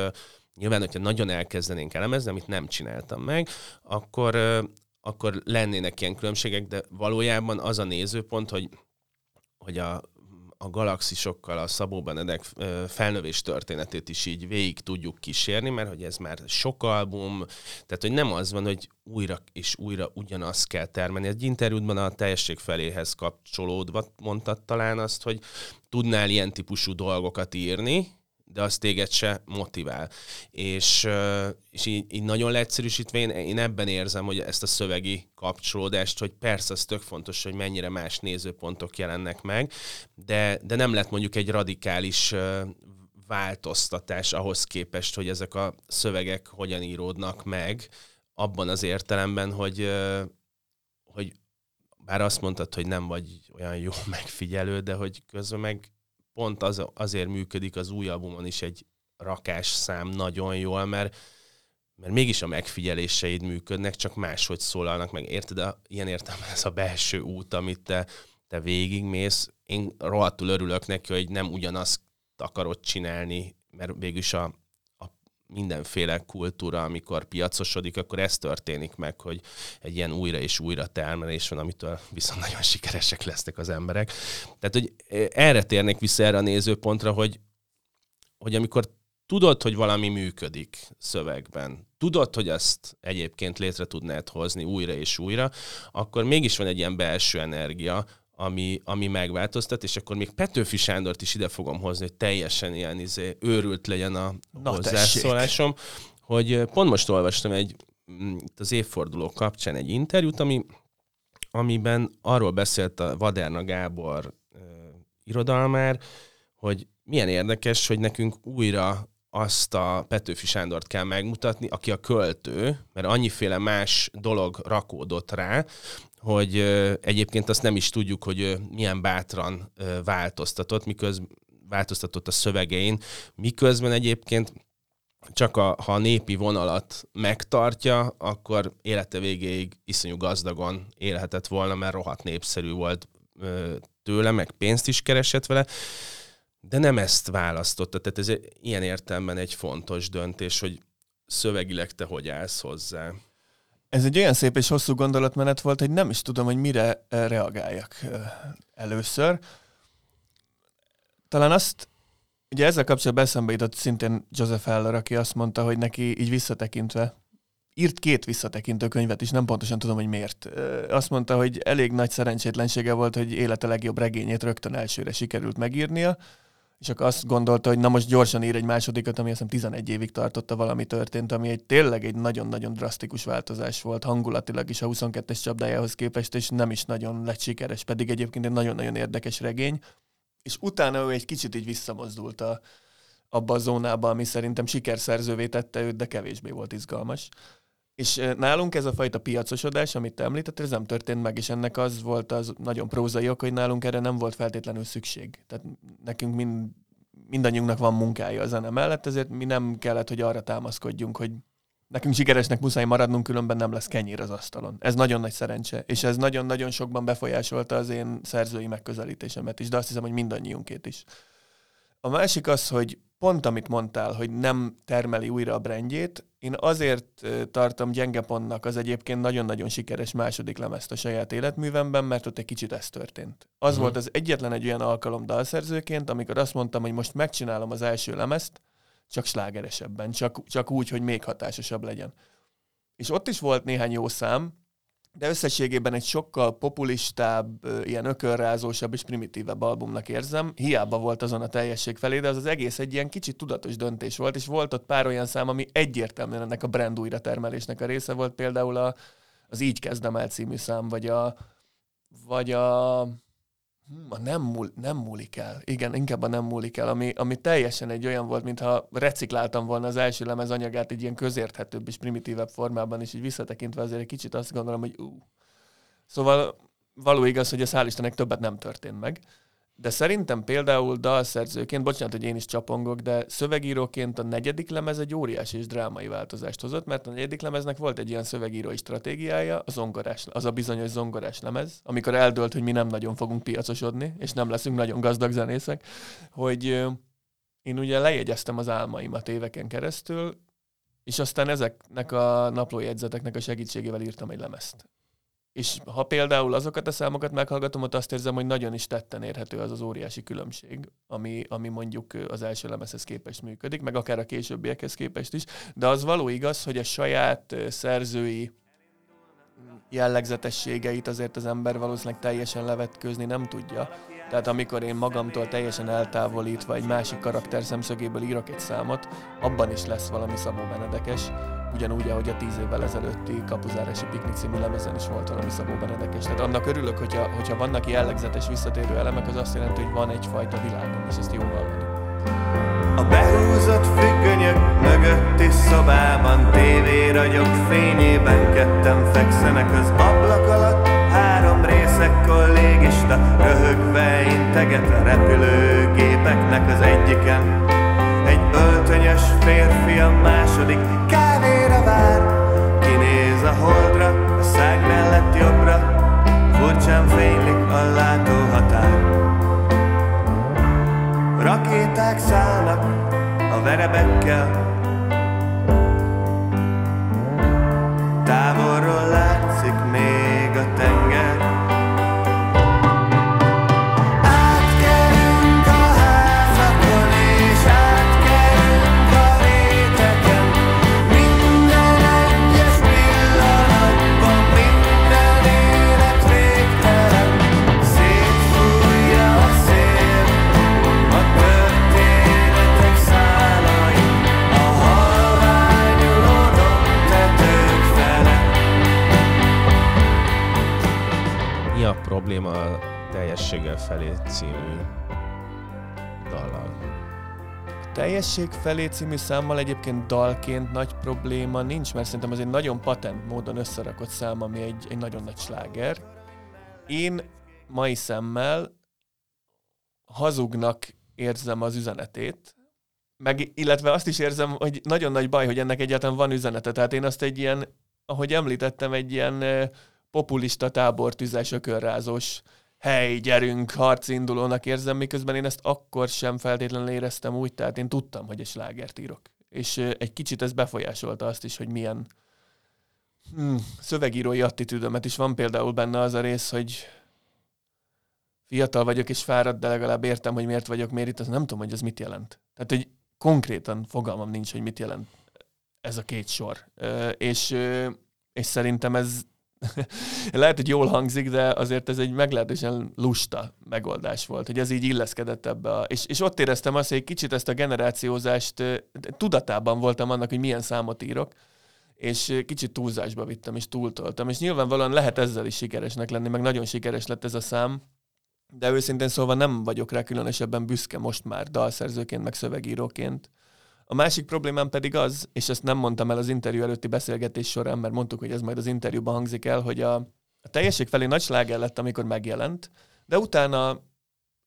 nyilván, hogyha nagyon elkezdenénk elemezni, amit nem csináltam meg, akkor, akkor lennének ilyen különbségek, de valójában az a nézőpont, hogy, hogy a a galaxisokkal a Szabó Benedek felnövés történetét is így végig tudjuk kísérni, mert hogy ez már sok album, tehát hogy nem az van, hogy újra és újra ugyanazt kell termelni. Egy interjútban a teljesség feléhez kapcsolódva mondtad talán azt, hogy tudnál ilyen típusú dolgokat írni, de az téged se motivál. És, és így, így nagyon leegyszerűsítve én, én ebben érzem, hogy ezt a szövegi kapcsolódást, hogy persze az tök fontos, hogy mennyire más nézőpontok jelennek meg, de, de nem lett mondjuk egy radikális változtatás ahhoz képest, hogy ezek a szövegek hogyan íródnak meg, abban az értelemben, hogy, hogy bár azt mondtad, hogy nem vagy olyan jó [laughs] megfigyelő, de hogy közben meg pont az, azért működik az új albumon is egy rakás szám nagyon jól, mert mert mégis a megfigyeléseid működnek, csak máshogy szólalnak meg. Érted? A, ilyen értelme ez a belső út, amit te, te végigmész. Én rohadtul örülök neki, hogy nem ugyanazt akarod csinálni, mert végülis a, mindenféle kultúra, amikor piacosodik, akkor ez történik meg, hogy egy ilyen újra és újra termelés van, amitől viszont [laughs] nagyon sikeresek lesznek az emberek. Tehát, hogy erre térnék vissza erre a nézőpontra, hogy, hogy amikor tudod, hogy valami működik szövegben, tudod, hogy ezt egyébként létre tudnád hozni újra és újra, akkor mégis van egy ilyen belső energia, ami, ami megváltoztat, és akkor még Petőfi Sándort is ide fogom hozni, hogy teljesen ilyen izé, őrült legyen a Na, hozzászólásom, tessék. hogy pont most olvastam egy mm, az évforduló kapcsán egy interjút, ami, amiben arról beszélt a Vaderna Gábor uh, irodalmár, hogy milyen érdekes, hogy nekünk újra azt a Petőfi Sándort kell megmutatni, aki a költő, mert annyiféle más dolog rakódott rá, hogy egyébként azt nem is tudjuk, hogy milyen bátran változtatott, miközben változtatott a szövegein, miközben egyébként csak a, ha a népi vonalat megtartja, akkor élete végéig iszonyú gazdagon élhetett volna, mert rohadt népszerű volt tőle, meg pénzt is keresett vele, de nem ezt választotta. Tehát ez ilyen értelemben egy fontos döntés, hogy szövegileg te hogy állsz hozzá. Ez egy olyan szép és hosszú gondolatmenet volt, hogy nem is tudom, hogy mire reagáljak először. Talán azt Ugye ezzel kapcsolatban eszembe jutott szintén Joseph Heller, aki azt mondta, hogy neki így visszatekintve, írt két visszatekintő könyvet is, nem pontosan tudom, hogy miért. Azt mondta, hogy elég nagy szerencsétlensége volt, hogy élete legjobb regényét rögtön elsőre sikerült megírnia, és akkor azt gondolta, hogy na most gyorsan ír egy másodikat, ami azt hiszem 11 évig tartotta valami történt, ami egy tényleg egy nagyon-nagyon drasztikus változás volt hangulatilag is a 22-es csapdájához képest, és nem is nagyon lett sikeres, pedig egyébként egy nagyon-nagyon érdekes regény és utána ő egy kicsit így visszamozdult a, abba a zónába, ami szerintem sikerszerzővé tette őt, de kevésbé volt izgalmas. És nálunk ez a fajta piacosodás, amit te említettél, ez nem történt meg, és ennek az volt az nagyon prózai ok, hogy nálunk erre nem volt feltétlenül szükség. Tehát nekünk mind, mindannyiunknak van munkája a zene mellett, ezért mi nem kellett, hogy arra támaszkodjunk, hogy nekünk sikeresnek muszáj maradnunk, különben nem lesz kenyér az asztalon. Ez nagyon nagy szerencse, és ez nagyon-nagyon sokban befolyásolta az én szerzői megközelítésemet is, de azt hiszem, hogy mindannyiunkét is. A másik az, hogy pont amit mondtál, hogy nem termeli újra a brandjét, én azért tartom gyenge pontnak az egyébként nagyon-nagyon sikeres második lemezt a saját életművemben, mert ott egy kicsit ez történt. Az uh-huh. volt az egyetlen egy olyan alkalom dalszerzőként, amikor azt mondtam, hogy most megcsinálom az első lemezt, csak slágeresebben, csak, csak úgy, hogy még hatásosabb legyen. És ott is volt néhány jó szám, de összességében egy sokkal populistább, ilyen ökörrázósabb és primitívebb albumnak érzem. Hiába volt azon a teljesség felé, de az az egész egy ilyen kicsit tudatos döntés volt, és volt ott pár olyan szám, ami egyértelműen ennek a brand újratermelésnek a része volt, például a, az Így kezdem el című szám, vagy a, vagy a a nem, múl, nem múlik el. Igen, inkább a nem múlik el, ami, ami teljesen egy olyan volt, mintha recikláltam volna az első lemez anyagát egy ilyen közérthetőbb és primitívebb formában, és így visszatekintve azért egy kicsit azt gondolom, hogy ú. Szóval való igaz, hogy a hál' Istennek többet nem történt meg. De szerintem például dalszerzőként, bocsánat, hogy én is csapongok, de szövegíróként a negyedik lemez egy óriási és drámai változást hozott, mert a negyedik lemeznek volt egy ilyen szövegírói stratégiája, a zongorás, az a bizonyos zongorás lemez, amikor eldölt, hogy mi nem nagyon fogunk piacosodni, és nem leszünk nagyon gazdag zenészek, hogy én ugye lejegyeztem az álmaimat éveken keresztül, és aztán ezeknek a naplójegyzeteknek a segítségével írtam egy lemezt. És ha például azokat a számokat meghallgatom, ott azt érzem, hogy nagyon is tetten érhető az az óriási különbség, ami, ami mondjuk az első lemezhez képest működik, meg akár a későbbiekhez képest is. De az való igaz, hogy a saját szerzői jellegzetességeit azért az ember valószínűleg teljesen levetkőzni nem tudja. Tehát amikor én magamtól teljesen eltávolítva egy másik karakter szemszögéből írok egy számot, abban is lesz valami Szabó Benedekes, ugyanúgy, ahogy a tíz évvel ezelőtti Kapuzárási Piknik című lemezen is volt valami Szabó Benedekes. Tehát annak örülök, hogyha, hogyha vannak jellegzetes visszatérő elemek, az azt jelenti, hogy van egyfajta világom, és ezt jó hallani. A behúzott függönyök mögötti szobában tévéragyok fényében ketten fekszenek az ablak alatt Három részek kollégista röhögve integet a repülőgépeknek az egyiken Egy öltönyös férfi a második kávéra vár. Kinéz a holdra, a szág mellett jobbra. Furcsán fénylik a látóhatár. Rakéták szállnak a verebekkel című dallal. A Teljesség felé című számmal egyébként dalként nagy probléma nincs, mert szerintem az egy nagyon patent módon összerakott szám, ami egy, egy nagyon nagy sláger. Én mai szemmel hazugnak érzem az üzenetét, meg, illetve azt is érzem, hogy nagyon nagy baj, hogy ennek egyáltalán van üzenete. Tehát én azt egy ilyen, ahogy említettem, egy ilyen populista tábortüzes, ökörrázós hely, gyerünk, harcindulónak érzem, miközben én ezt akkor sem feltétlenül éreztem úgy, tehát én tudtam, hogy egy slágert írok. És egy kicsit ez befolyásolta azt is, hogy milyen hmm, szövegírói attitűdömet is van például benne az a rész, hogy fiatal vagyok és fáradt, de legalább értem, hogy miért vagyok miért itt, az nem tudom, hogy ez mit jelent. Tehát, hogy konkrétan fogalmam nincs, hogy mit jelent ez a két sor. És, és szerintem ez [laughs] lehet, hogy jól hangzik, de azért ez egy meglehetősen lusta megoldás volt, hogy ez így illeszkedett ebbe. A, és, és ott éreztem azt, hogy egy kicsit ezt a generációzást tudatában voltam annak, hogy milyen számot írok, és kicsit túlzásba vittem, és túltoltam. És nyilvánvalóan lehet ezzel is sikeresnek lenni, meg nagyon sikeres lett ez a szám, de őszintén szóval nem vagyok rá különösebben büszke most már dalszerzőként, meg szövegíróként. A másik problémám pedig az, és ezt nem mondtam el az interjú előtti beszélgetés során, mert mondtuk, hogy ez majd az interjúban hangzik el, hogy a, a teljesség felé nagy sláger lett, amikor megjelent, de utána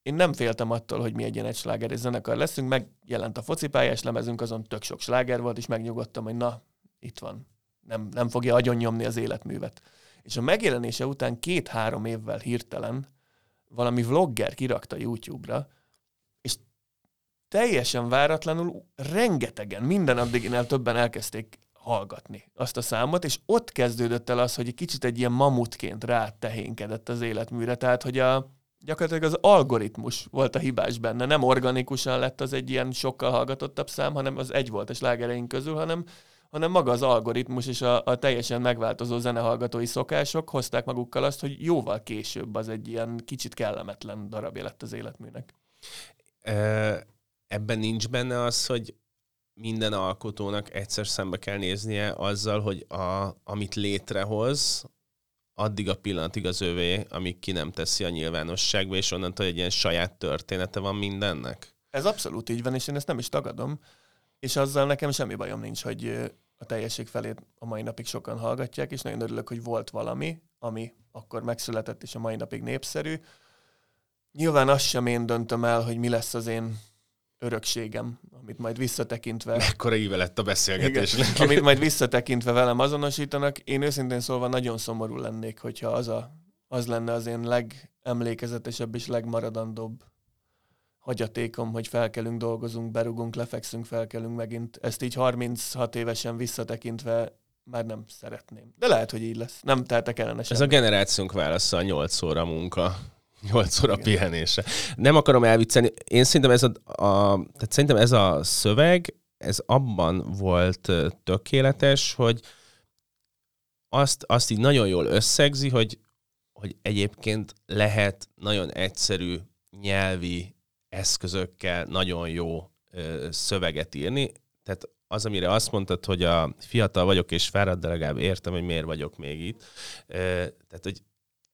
én nem féltem attól, hogy mi egy ilyen egy sláger zenekar leszünk, megjelent a focipályás lemezünk, azon tök sok sláger volt, és megnyugodtam, hogy na, itt van. Nem, nem fogja agyon nyomni az életművet. És a megjelenése után két-három évvel hirtelen valami vlogger kirakta YouTube-ra, teljesen váratlanul rengetegen, minden addiginál többen elkezdték hallgatni azt a számot, és ott kezdődött el az, hogy egy kicsit egy ilyen mamutként rátehénkedett az életműre, tehát hogy a, gyakorlatilag az algoritmus volt a hibás benne, nem organikusan lett az egy ilyen sokkal hallgatottabb szám, hanem az egy volt a slágereink közül, hanem hanem maga az algoritmus és a, a teljesen megváltozó zenehallgatói szokások hozták magukkal azt, hogy jóval később az egy ilyen kicsit kellemetlen darabja lett az életműnek. Ebben nincs benne az, hogy minden alkotónak egyszer szembe kell néznie azzal, hogy a, amit létrehoz, addig a pillanatig az övé, amíg ki nem teszi a nyilvánosságba, és onnantól egy ilyen saját története van mindennek? Ez abszolút így van, és én ezt nem is tagadom. És azzal nekem semmi bajom nincs, hogy a teljesség felét a mai napig sokan hallgatják, és nagyon örülök, hogy volt valami, ami akkor megszületett, és a mai napig népszerű. Nyilván azt sem én döntöm el, hogy mi lesz az én örökségem, amit majd visszatekintve... Mekkora íve lett a beszélgetés. Igen, [laughs] amit majd visszatekintve velem azonosítanak. Én őszintén szólva nagyon szomorú lennék, hogyha az, a, az lenne az én legemlékezetesebb és legmaradandóbb hagyatékom, hogy felkelünk, dolgozunk, berugunk, lefekszünk, felkelünk megint. Ezt így 36 évesen visszatekintve már nem szeretném. De lehet, hogy így lesz. Nem teltek ellene Ez a generációnk válasza a 8 óra munka. 8 óra Igen. pihenése. Nem akarom elviccelni. Én szerintem ez a, a, tehát szerintem ez a szöveg, ez abban volt tökéletes, hogy azt, azt így nagyon jól összegzi, hogy, hogy egyébként lehet nagyon egyszerű nyelvi eszközökkel nagyon jó ö, szöveget írni. Tehát az, amire azt mondtad, hogy a fiatal vagyok és fáradt, de legalább értem, hogy miért vagyok még itt. Ö, tehát, hogy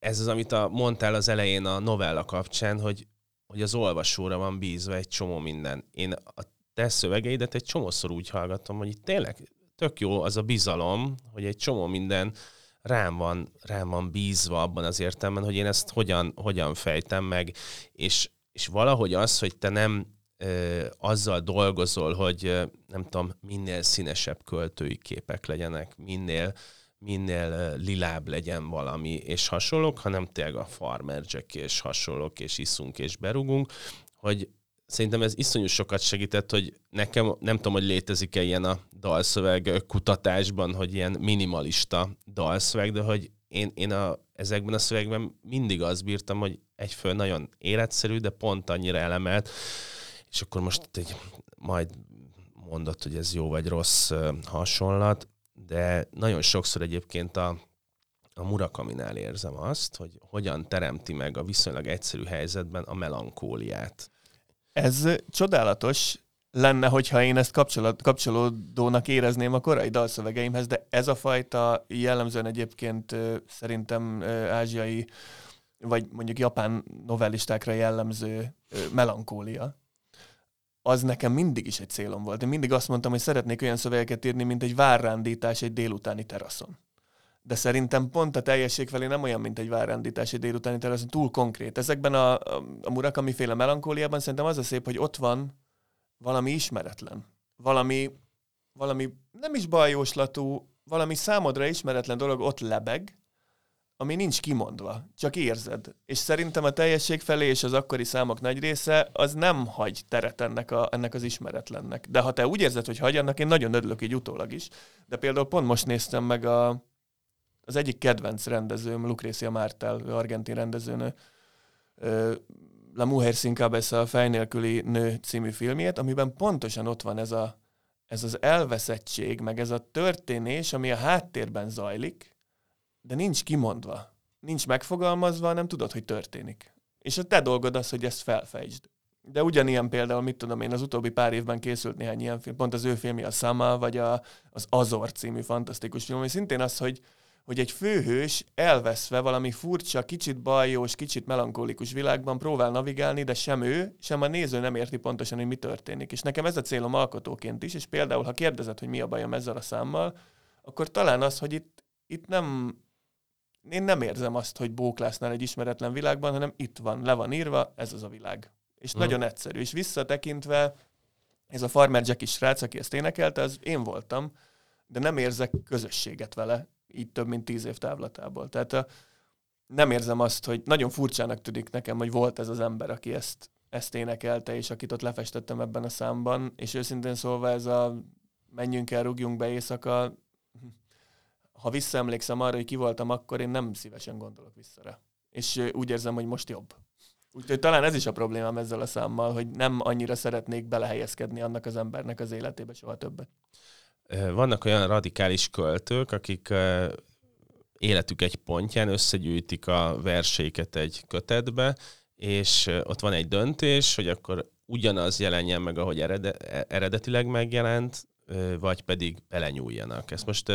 ez az, amit a, mondtál az elején a novella kapcsán, hogy, hogy az olvasóra van bízva egy csomó minden. Én a te szövegeidet egy csomószor úgy hallgatom, hogy itt tényleg tök jó az a bizalom, hogy egy csomó minden rám van, rám van bízva abban az értelemben, hogy én ezt hogyan, hogyan fejtem meg, és és valahogy az, hogy te nem ö, azzal dolgozol, hogy ö, nem tudom, minél színesebb költői képek legyenek, minél, minél lilább legyen valami, és hasonlók, hanem tényleg a Farmer Jack és hasonlók, és iszunk és berugunk, hogy szerintem ez iszonyú sokat segített, hogy nekem nem tudom, hogy létezik-e ilyen a dalszöveg kutatásban, hogy ilyen minimalista dalszöveg, de hogy én, én a, ezekben a szövegben mindig azt bírtam, hogy egyfőn nagyon életszerű, de pont annyira elemelt, és akkor most egy, majd mondott, hogy ez jó vagy rossz hasonlat, de nagyon sokszor egyébként a, a Murakaminál érzem azt, hogy hogyan teremti meg a viszonylag egyszerű helyzetben a melankóliát. Ez csodálatos lenne, hogyha én ezt kapcsolat, kapcsolódónak érezném a korai dalszövegeimhez, de ez a fajta jellemzően egyébként szerintem ázsiai vagy mondjuk japán novellistákra jellemző melankólia, az nekem mindig is egy célom volt. Én mindig azt mondtam, hogy szeretnék olyan szövegeket írni, mint egy várrándítás egy délutáni teraszon. de szerintem pont a teljesség felé nem olyan, mint egy várrendítási délutáni terv, ez túl konkrét. Ezekben a, a, Murakami féle melankóliában szerintem az a szép, hogy ott van valami ismeretlen. Valami, valami nem is bajóslatú, valami számodra ismeretlen dolog ott lebeg, ami nincs kimondva, csak érzed. És szerintem a teljesség felé és az akkori számok nagy része az nem hagy teret ennek, a, ennek az ismeretlennek. De ha te úgy érzed, hogy hagy, annak én nagyon örülök így utólag is. De például pont most néztem meg a, az egyik kedvenc rendezőm, Lucrecia Martel, argentin rendezőnő, La Mujer sin cabeza, a Fej nő című filmjét, amiben pontosan ott van ez, a, ez az elveszettség, meg ez a történés, ami a háttérben zajlik, de nincs kimondva, nincs megfogalmazva, nem tudod, hogy történik. És a te dolgod az, hogy ezt felfejtsd. De ugyanilyen például, mit tudom én, az utóbbi pár évben készült néhány ilyen film, pont az ő filmje a Sama, vagy a, az Azor című fantasztikus film, ami szintén az, hogy, hogy egy főhős elveszve valami furcsa, kicsit bajós, kicsit melankolikus világban próbál navigálni, de sem ő, sem a néző nem érti pontosan, hogy mi történik. És nekem ez a célom alkotóként is, és például, ha kérdezed, hogy mi a bajom ezzel a számmal, akkor talán az, hogy itt, itt nem, én nem érzem azt, hogy bóklásznál egy ismeretlen világban, hanem itt van, le van írva, ez az a világ. És mm. nagyon egyszerű. És visszatekintve, ez a Farmer Jack is srác, aki ezt énekelte, az én voltam, de nem érzek közösséget vele így több mint tíz év távlatából. Tehát nem érzem azt, hogy nagyon furcsának tűnik nekem, hogy volt ez az ember, aki ezt, ezt énekelte, és akit ott lefestettem ebben a számban, és őszintén szólva ez a menjünk el, rúgjunk be éjszaka, ha visszaemlékszem arra, hogy ki voltam akkor, én nem szívesen gondolok vissza rá. És úgy érzem, hogy most jobb. Úgyhogy talán ez is a problémám ezzel a számmal, hogy nem annyira szeretnék belehelyezkedni annak az embernek az életébe soha többet vannak olyan radikális költők, akik életük egy pontján összegyűjtik a verseiket egy kötetbe, és ott van egy döntés, hogy akkor ugyanaz jelenjen meg, ahogy erede, eredetileg megjelent, vagy pedig belenyúljanak. Ezt most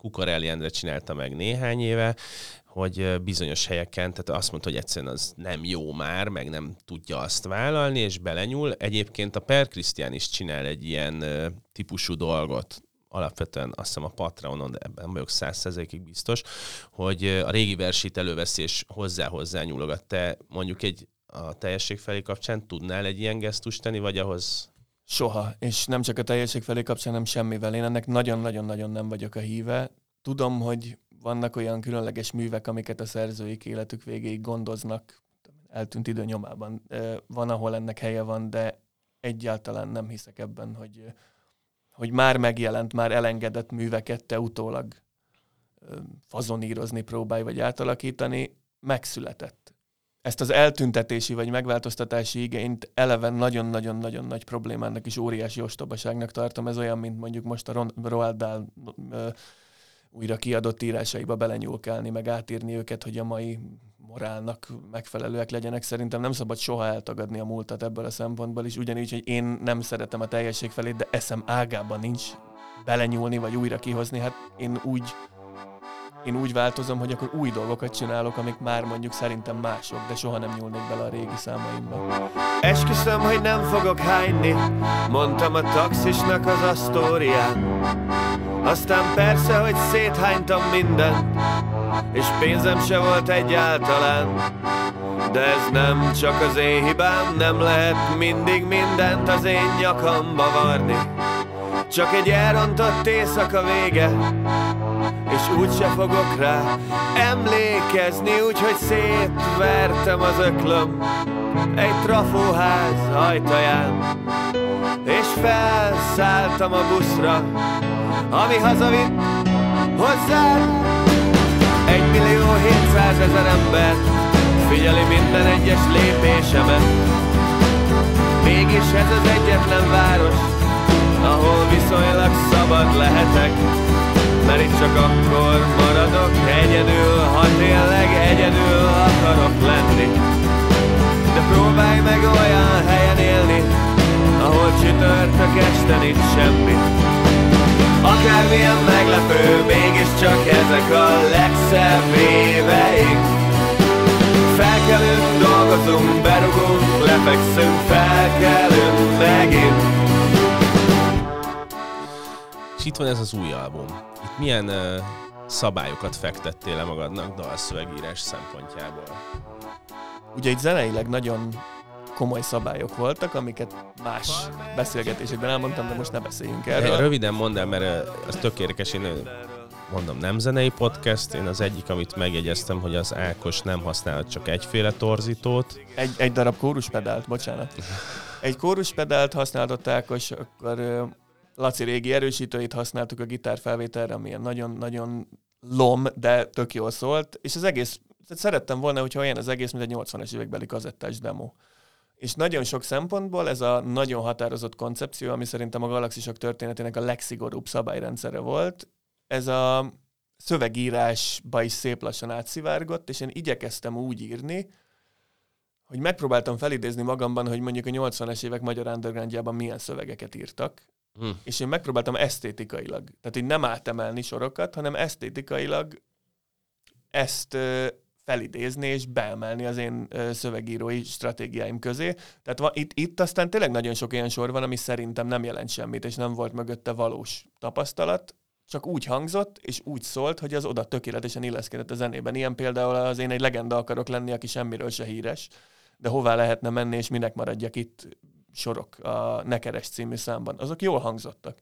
Kukorelli Endre csinálta meg néhány éve, hogy bizonyos helyeken, tehát azt mondta, hogy egyszerűen az nem jó már, meg nem tudja azt vállalni, és belenyúl. Egyébként a Per Krisztián is csinál egy ilyen típusú dolgot, alapvetően azt hiszem a Patreonon, de ebben vagyok százszerzékig biztos, hogy a régi versét előveszi és hozzá-hozzá nyúlogat. Te mondjuk egy a teljesség felé kapcsán tudnál egy ilyen gesztust tenni, vagy ahhoz Soha, és nem csak a teljesség felé kapcsán, hanem semmivel. Én ennek nagyon-nagyon-nagyon nem vagyok a híve. Tudom, hogy vannak olyan különleges művek, amiket a szerzőik életük végéig gondoznak, eltűnt idő nyomában. Van, ahol ennek helye van, de egyáltalán nem hiszek ebben, hogy hogy már megjelent, már elengedett műveket te utólag fazonírozni próbálj, vagy átalakítani, megszületett. Ezt az eltüntetési vagy megváltoztatási igényt eleven nagyon-nagyon-nagyon nagy problémának és óriási ostobaságnak tartom. Ez olyan, mint mondjuk most a Roald Dahl újra kiadott írásaiba belenyúlkálni, meg átírni őket, hogy a mai morálnak megfelelőek legyenek. Szerintem nem szabad soha eltagadni a múltat ebből a szempontból is, ugyanígy, hogy én nem szeretem a teljesség felé, de eszem ágában nincs belenyúlni, vagy újra kihozni. Hát én úgy, én úgy változom, hogy akkor új dolgokat csinálok, amik már mondjuk szerintem mások, de soha nem nyúlnék bele a régi számaimba. Esküszöm, hogy nem fogok hányni, mondtam a taxisnak az asztórián. Aztán persze, hogy széthánytam mindent, és pénzem se volt egyáltalán. De ez nem csak az én hibám, nem lehet mindig mindent az én nyakamba varni. Csak egy elrontott éjszaka vége, és úgyse fogok rá emlékezni, úgyhogy szétvertem az öklöm egy trafóház ajtaján, és felszálltam a buszra, ami hazavitt hozzám. Egy millió hétszázezer ember figyeli minden egyes lépésemet. Mégis ez az egyetlen város, ahol viszonylag szabad lehetek. Mert itt csak akkor maradok egyedül, ha tényleg egyedül akarok lenni. De próbálj meg olyan helyen élni, ahol csütörtök este nincs semmi. Akármilyen meglepő, mégiscsak ezek a legszebb éveink Felkelünk, dolgozunk, berugunk, lefekszünk, felkelünk megint És itt van ez az új album. Itt milyen uh, szabályokat fektettél le magadnak dalszövegírás szempontjából? Ugye itt zeneileg nagyon komoly szabályok voltak, amiket más beszélgetésekben elmondtam, de most ne beszéljünk erről. De röviden mondd el, mert az tök érdekes, én mondom, nem zenei podcast, én az egyik, amit megjegyeztem, hogy az Ákos nem használ csak egyféle torzítót. Egy, egy darab kóruspedált, bocsánat. Egy kóruspedált használtott Ákos, akkor Laci régi erősítőit használtuk a gitárfelvételre, ami nagyon-nagyon lom, de tök jól szólt, és az egész, tehát szerettem volna, hogyha olyan az egész, mint egy 80-es évekbeli kazettás demo. És nagyon sok szempontból ez a nagyon határozott koncepció, ami szerintem a galaxisok történetének a legszigorúbb szabályrendszere volt, ez a szövegírásba is szép lassan átszivárgott, és én igyekeztem úgy írni, hogy megpróbáltam felidézni magamban, hogy mondjuk a 80-es évek magyar undergroundjában milyen szövegeket írtak, hmm. és én megpróbáltam esztétikailag, tehát így nem átemelni sorokat, hanem esztétikailag ezt felidézni és beemelni az én szövegírói stratégiáim közé. Tehát va, itt, itt aztán tényleg nagyon sok olyan sor van, ami szerintem nem jelent semmit, és nem volt mögötte valós tapasztalat, csak úgy hangzott, és úgy szólt, hogy az oda tökéletesen illeszkedett a zenében. Ilyen például az én egy legenda akarok lenni, aki semmiről se híres, de hová lehetne menni, és minek maradjak itt sorok a Nekeres című számban. Azok jól hangzottak.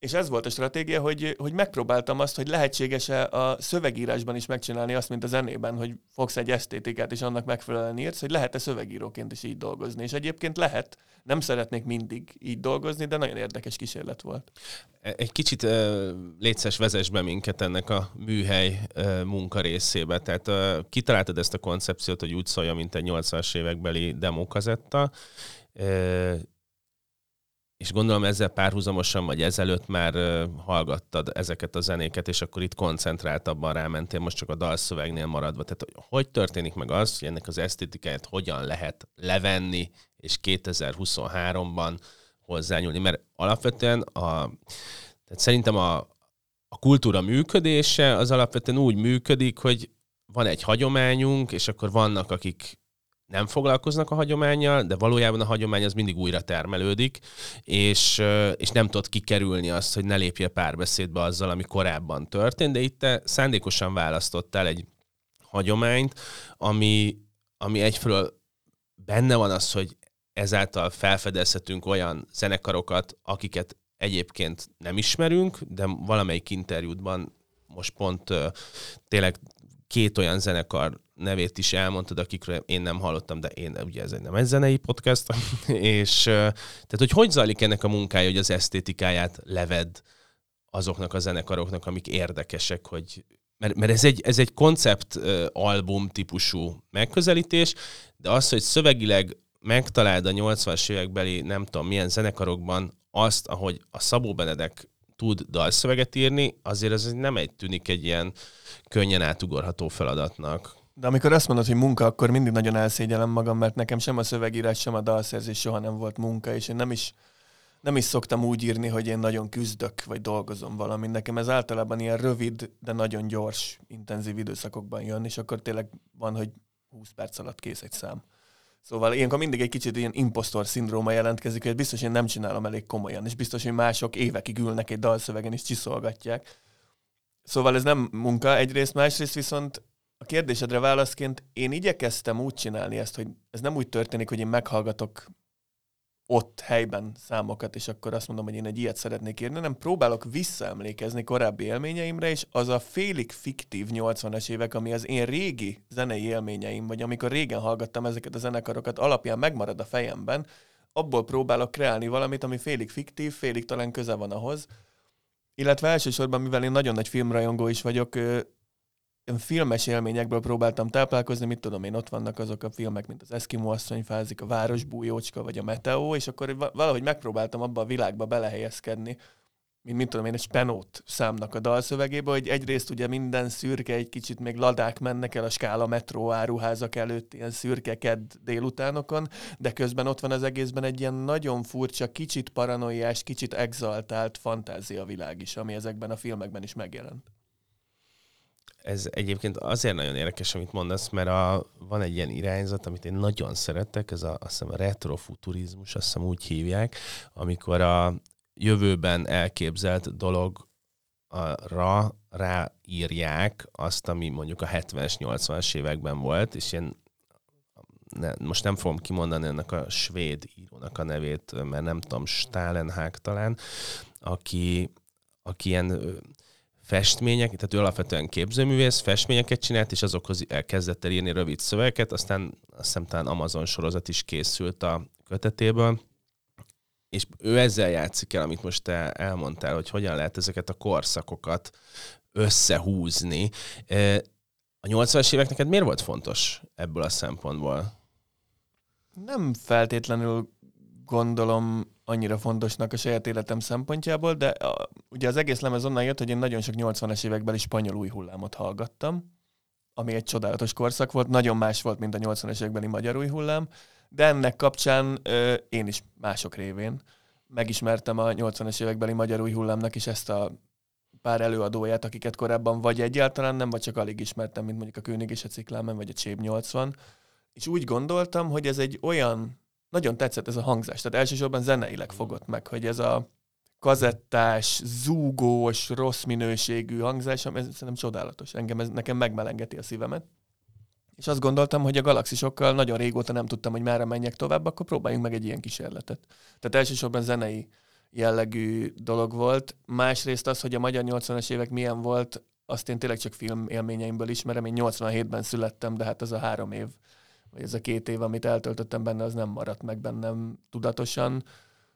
És ez volt a stratégia, hogy, hogy megpróbáltam azt, hogy lehetséges-e a szövegírásban is megcsinálni azt, mint a zenében, hogy fogsz egy esztétikát, és annak megfelelően írsz, hogy lehet-e szövegíróként is így dolgozni. És egyébként lehet, nem szeretnék mindig így dolgozni, de nagyon érdekes kísérlet volt. Egy kicsit uh, létszes vezess be minket ennek a műhely uh, munka részébe. Tehát kitaláltad ezt a koncepciót, hogy úgy szólja, mint egy 80-as évekbeli demokazetta, és gondolom ezzel párhuzamosan, vagy ezelőtt már hallgattad ezeket a zenéket, és akkor itt koncentráltabban rámentél, most csak a dalszövegnél maradva. Tehát hogy történik meg az, hogy ennek az esztétikáját hogyan lehet levenni, és 2023-ban hozzányúlni? Mert alapvetően a, tehát szerintem a, a kultúra működése az alapvetően úgy működik, hogy van egy hagyományunk, és akkor vannak, akik nem foglalkoznak a hagyományjal, de valójában a hagyomány az mindig újra termelődik, és, és nem tudod kikerülni azt, hogy ne lépje párbeszédbe azzal, ami korábban történt, de itt te szándékosan választottál egy hagyományt, ami, ami egyfelől benne van az, hogy ezáltal felfedezhetünk olyan zenekarokat, akiket egyébként nem ismerünk, de valamelyik interjútban most pont tényleg két olyan zenekar nevét is elmondtad, akikről én nem hallottam, de én ugye ez egy nem egy zenei podcast, [laughs] és tehát hogy hogy zajlik ennek a munkája, hogy az esztétikáját leved azoknak a zenekaroknak, amik érdekesek, hogy mert, mert ez egy, ez egy koncept album típusú megközelítés, de az, hogy szövegileg megtaláld a 80-as évekbeli nem tudom milyen zenekarokban azt, ahogy a Szabó Benedek tud dalszöveget írni, azért ez nem egy tűnik egy ilyen könnyen átugorható feladatnak. De amikor azt mondod, hogy munka, akkor mindig nagyon elszégyelem magam, mert nekem sem a szövegírás, sem a dalszerzés soha nem volt munka, és én nem is, nem is szoktam úgy írni, hogy én nagyon küzdök, vagy dolgozom valami. Nekem ez általában ilyen rövid, de nagyon gyors, intenzív időszakokban jön, és akkor tényleg van, hogy 20 perc alatt kész egy szám. Szóval ilyenkor mindig egy kicsit ilyen impostor szindróma jelentkezik, hogy biztos én nem csinálom elég komolyan, és biztos, hogy mások évekig ülnek egy dalszövegen és csiszolgatják. Szóval ez nem munka egyrészt, másrészt viszont a kérdésedre válaszként én igyekeztem úgy csinálni ezt, hogy ez nem úgy történik, hogy én meghallgatok ott helyben számokat, és akkor azt mondom, hogy én egy ilyet szeretnék írni, nem próbálok visszaemlékezni korábbi élményeimre, és az a félig fiktív 80-as évek, ami az én régi zenei élményeim, vagy amikor régen hallgattam ezeket a zenekarokat, alapján megmarad a fejemben, abból próbálok kreálni valamit, ami félig fiktív, félig talán köze van ahhoz. Illetve elsősorban, mivel én nagyon nagy filmrajongó is vagyok, filmes élményekből próbáltam táplálkozni, mit tudom én, ott vannak azok a filmek, mint az Eskimo asszony fázik, a Városbújócska, vagy a Meteo, és akkor valahogy megpróbáltam abba a világba belehelyezkedni, mint mit tudom én, egy spenót számnak a dalszövegébe, hogy egyrészt ugye minden szürke, egy kicsit még ladák mennek el a skála metró áruházak előtt, ilyen szürke kedd délutánokon, de közben ott van az egészben egy ilyen nagyon furcsa, kicsit paranoiás, kicsit exaltált fantázia világ is, ami ezekben a filmekben is megjelent ez egyébként azért nagyon érdekes, amit mondasz, mert a, van egy ilyen irányzat, amit én nagyon szeretek, ez a, azt hiszem a retrofuturizmus, azt hiszem úgy hívják, amikor a jövőben elképzelt dolog arra ráírják azt, ami mondjuk a 70-es, 80-as években volt, és én ne, most nem fogom kimondani ennek a svéd írónak a nevét, mert nem tudom, Stalenhák talán, aki, aki ilyen festmények, tehát ő alapvetően képzőművész, festményeket csinált, és azokhoz elkezdett el írni rövid szövegeket, aztán azt hiszem talán Amazon sorozat is készült a kötetéből, és ő ezzel játszik el, amit most te elmondtál, hogy hogyan lehet ezeket a korszakokat összehúzni. A 80-as évek neked miért volt fontos ebből a szempontból? Nem feltétlenül gondolom annyira fontosnak a saját életem szempontjából, de a, ugye az egész lemez onnan jött, hogy én nagyon sok 80-es évekbeli spanyol új hullámot hallgattam, ami egy csodálatos korszak volt, nagyon más volt, mint a 80-es évekbeli magyar új hullám, de ennek kapcsán ö, én is mások révén megismertem a 80-es évekbeli magyar új hullámnak is ezt a pár előadóját, akiket korábban vagy egyáltalán nem, vagy csak alig ismertem, mint mondjuk a König és a Ciklámen, vagy a Csép 80. És úgy gondoltam, hogy ez egy olyan, nagyon tetszett ez a hangzás, tehát elsősorban zeneileg fogott meg, hogy ez a kazettás, zúgós, rossz minőségű hangzás, ez szerintem csodálatos. Engem ez nekem megmelengeti a szívemet. És azt gondoltam, hogy a galaxisokkal nagyon régóta nem tudtam, hogy merre menjek tovább, akkor próbáljunk meg egy ilyen kísérletet. Tehát elsősorban zenei jellegű dolog volt. Másrészt az, hogy a magyar 80-as évek milyen volt, azt én tényleg csak film élményeimből ismerem. Én 87-ben születtem, de hát ez a három év, ez a két év, amit eltöltöttem benne, az nem maradt meg bennem tudatosan.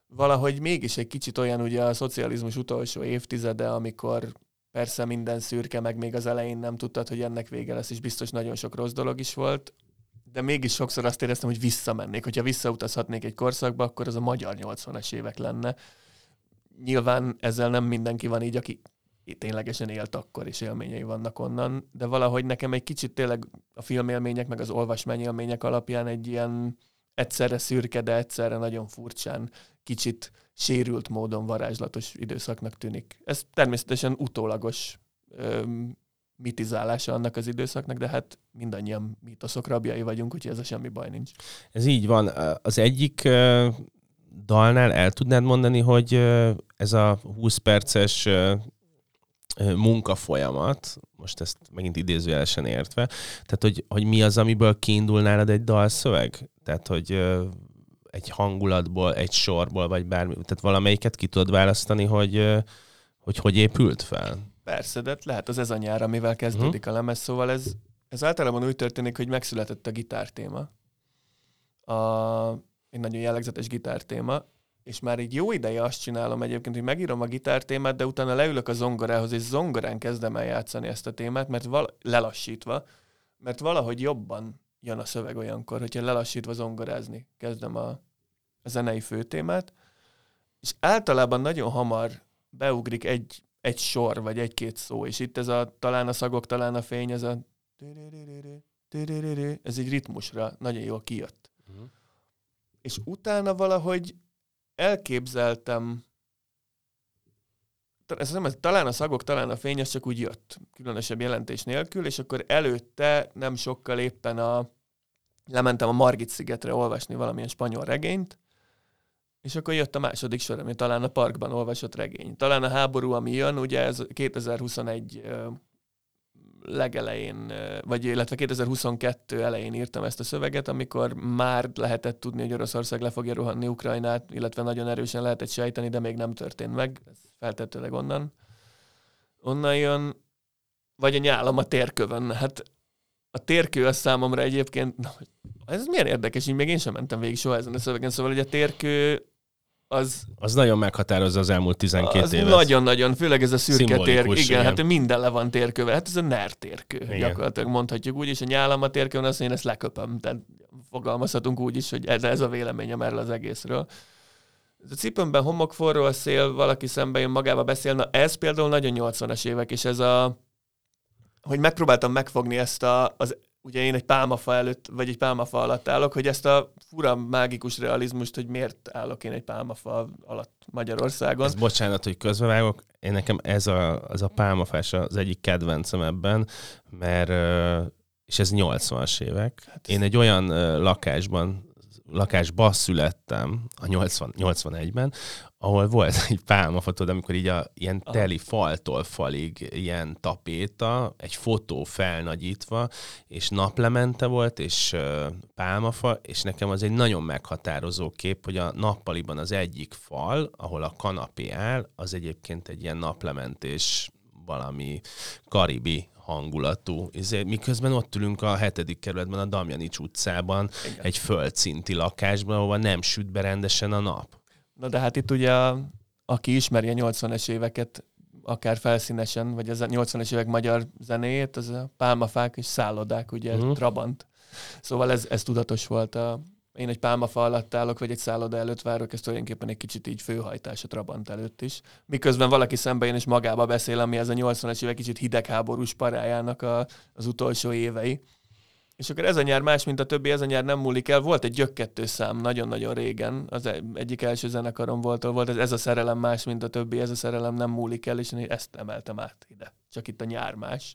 Valahogy mégis egy kicsit olyan ugye a szocializmus utolsó évtizede, amikor persze minden szürke, meg még az elején nem tudtad, hogy ennek vége lesz, és biztos nagyon sok rossz dolog is volt, de mégis sokszor azt éreztem, hogy visszamennék. Hogyha visszautazhatnék egy korszakba, akkor az a magyar 80-as évek lenne. Nyilván ezzel nem mindenki van így, aki ténylegesen élt akkor, és élményei vannak onnan, de valahogy nekem egy kicsit tényleg a filmélmények, meg az olvasmányélmények alapján egy ilyen egyszerre szürke, de egyszerre nagyon furcsán, kicsit sérült módon varázslatos időszaknak tűnik. Ez természetesen utólagos öm, mitizálása annak az időszaknak, de hát mindannyian mítoszok rabjai vagyunk, úgyhogy ez a semmi baj nincs. Ez így van. Az egyik dalnál el tudnád mondani, hogy ez a 20 perces munkafolyamat, most ezt megint idézőjelesen értve, tehát hogy, hogy mi az, amiből kiindul nálad egy dalszöveg? Tehát, hogy egy hangulatból, egy sorból, vagy bármi, tehát valamelyiket ki tudod választani, hogy hogy, hogy épült fel? Persze, de lehet az ez a nyár, amivel kezdődik uh-huh. a lemez, szóval ez, ez általában úgy történik, hogy megszületett a gitártéma. A, egy nagyon jellegzetes gitártéma, és már egy jó ideje azt csinálom egyébként, hogy megírom a gitártémát, de utána leülök a zongorához, és zongorán kezdem el játszani ezt a témát, mert val- lelassítva, mert valahogy jobban jön a szöveg olyankor, hogyha lelassítva zongorázni kezdem a, a zenei főtémát, és általában nagyon hamar beugrik egy, egy sor, vagy egy-két szó, és itt ez a talán a szagok, talán a fény, ez a ez egy ritmusra nagyon jól kijött. Uh-huh. És utána valahogy elképzeltem, ez nem, talán a szagok, talán a fény, az csak úgy jött, különösebb jelentés nélkül, és akkor előtte nem sokkal éppen a, lementem a Margit szigetre olvasni valamilyen spanyol regényt, és akkor jött a második sor, ami talán a parkban olvasott regény. Talán a háború, ami jön, ugye ez 2021 legelején, vagy illetve 2022 elején írtam ezt a szöveget, amikor már lehetett tudni, hogy Oroszország le fogja rohanni Ukrajnát, illetve nagyon erősen lehetett sejteni, de még nem történt meg. Ez feltetőleg onnan. Onnan jön, vagy a nyálam a térkövön. Hát a térkő az számomra egyébként, na, ez milyen érdekes, így még én sem mentem végig soha ezen a szövegen, szóval hogy a térkő az... Az nagyon meghatározza az elmúlt 12 az évet. Nagyon-nagyon, főleg ez a szürke tér. Igen, igen, hát minden le van térköve. Hát ez a NER térkő, igen. gyakorlatilag mondhatjuk úgy, és a nyálam a térkőn, azt én ezt leköpöm. Tehát fogalmazhatunk úgy is, hogy ez, ez a véleményem erről az egészről. A cipőmben homok, forró a szél, valaki szembe jön magába beszél. Na ez például nagyon 80-as évek, és ez a hogy megpróbáltam megfogni ezt a, az ugye én egy pálmafa előtt, vagy egy pálmafa alatt állok, hogy ezt a fura mágikus realizmust, hogy miért állok én egy pálmafa alatt Magyarországon. Ez bocsánat, hogy közbevágok, én nekem ez a, az a pálmafás az egyik kedvencem ebben, mert és ez 80-as évek. Hát én egy olyan lakásban lakásba születtem a 80, 81-ben, ahol volt egy pálmafotod, amikor így a ilyen teli faltól falig ilyen tapéta, egy fotó felnagyítva, és naplemente volt, és uh, pálmafa, és nekem az egy nagyon meghatározó kép, hogy a nappaliban az egyik fal, ahol a kanapé áll, az egyébként egy ilyen naplementés valami karibi hangulatú. Miközben ott ülünk a hetedik kerületben, a Damjanics utcában, Igen. egy földszinti lakásban, ahova nem süt be rendesen a nap. Na de hát itt ugye, aki ismeri a 80-es éveket, akár felszínesen, vagy a 80-es évek magyar zenéjét, az a pálmafák és szállodák, ugye, uh-huh. Trabant. Szóval ez, ez tudatos volt a, én egy pálmafa alatt állok, vagy egy szálloda előtt várok, ez tulajdonképpen egy kicsit így főhajtás a Trabant előtt is. Miközben valaki szembe jön és magába beszél, ami ez a 80-as évek kicsit hidegháborús parájának a, az utolsó évei. És akkor ez a nyár más, mint a többi, ez a nyár nem múlik el. Volt egy gyökkettő szám nagyon-nagyon régen, az e- egyik első zenekarom volt, volt ez, ez a szerelem más, mint a többi, ez a szerelem nem múlik el, és én ezt emeltem át ide. Csak itt a nyár más.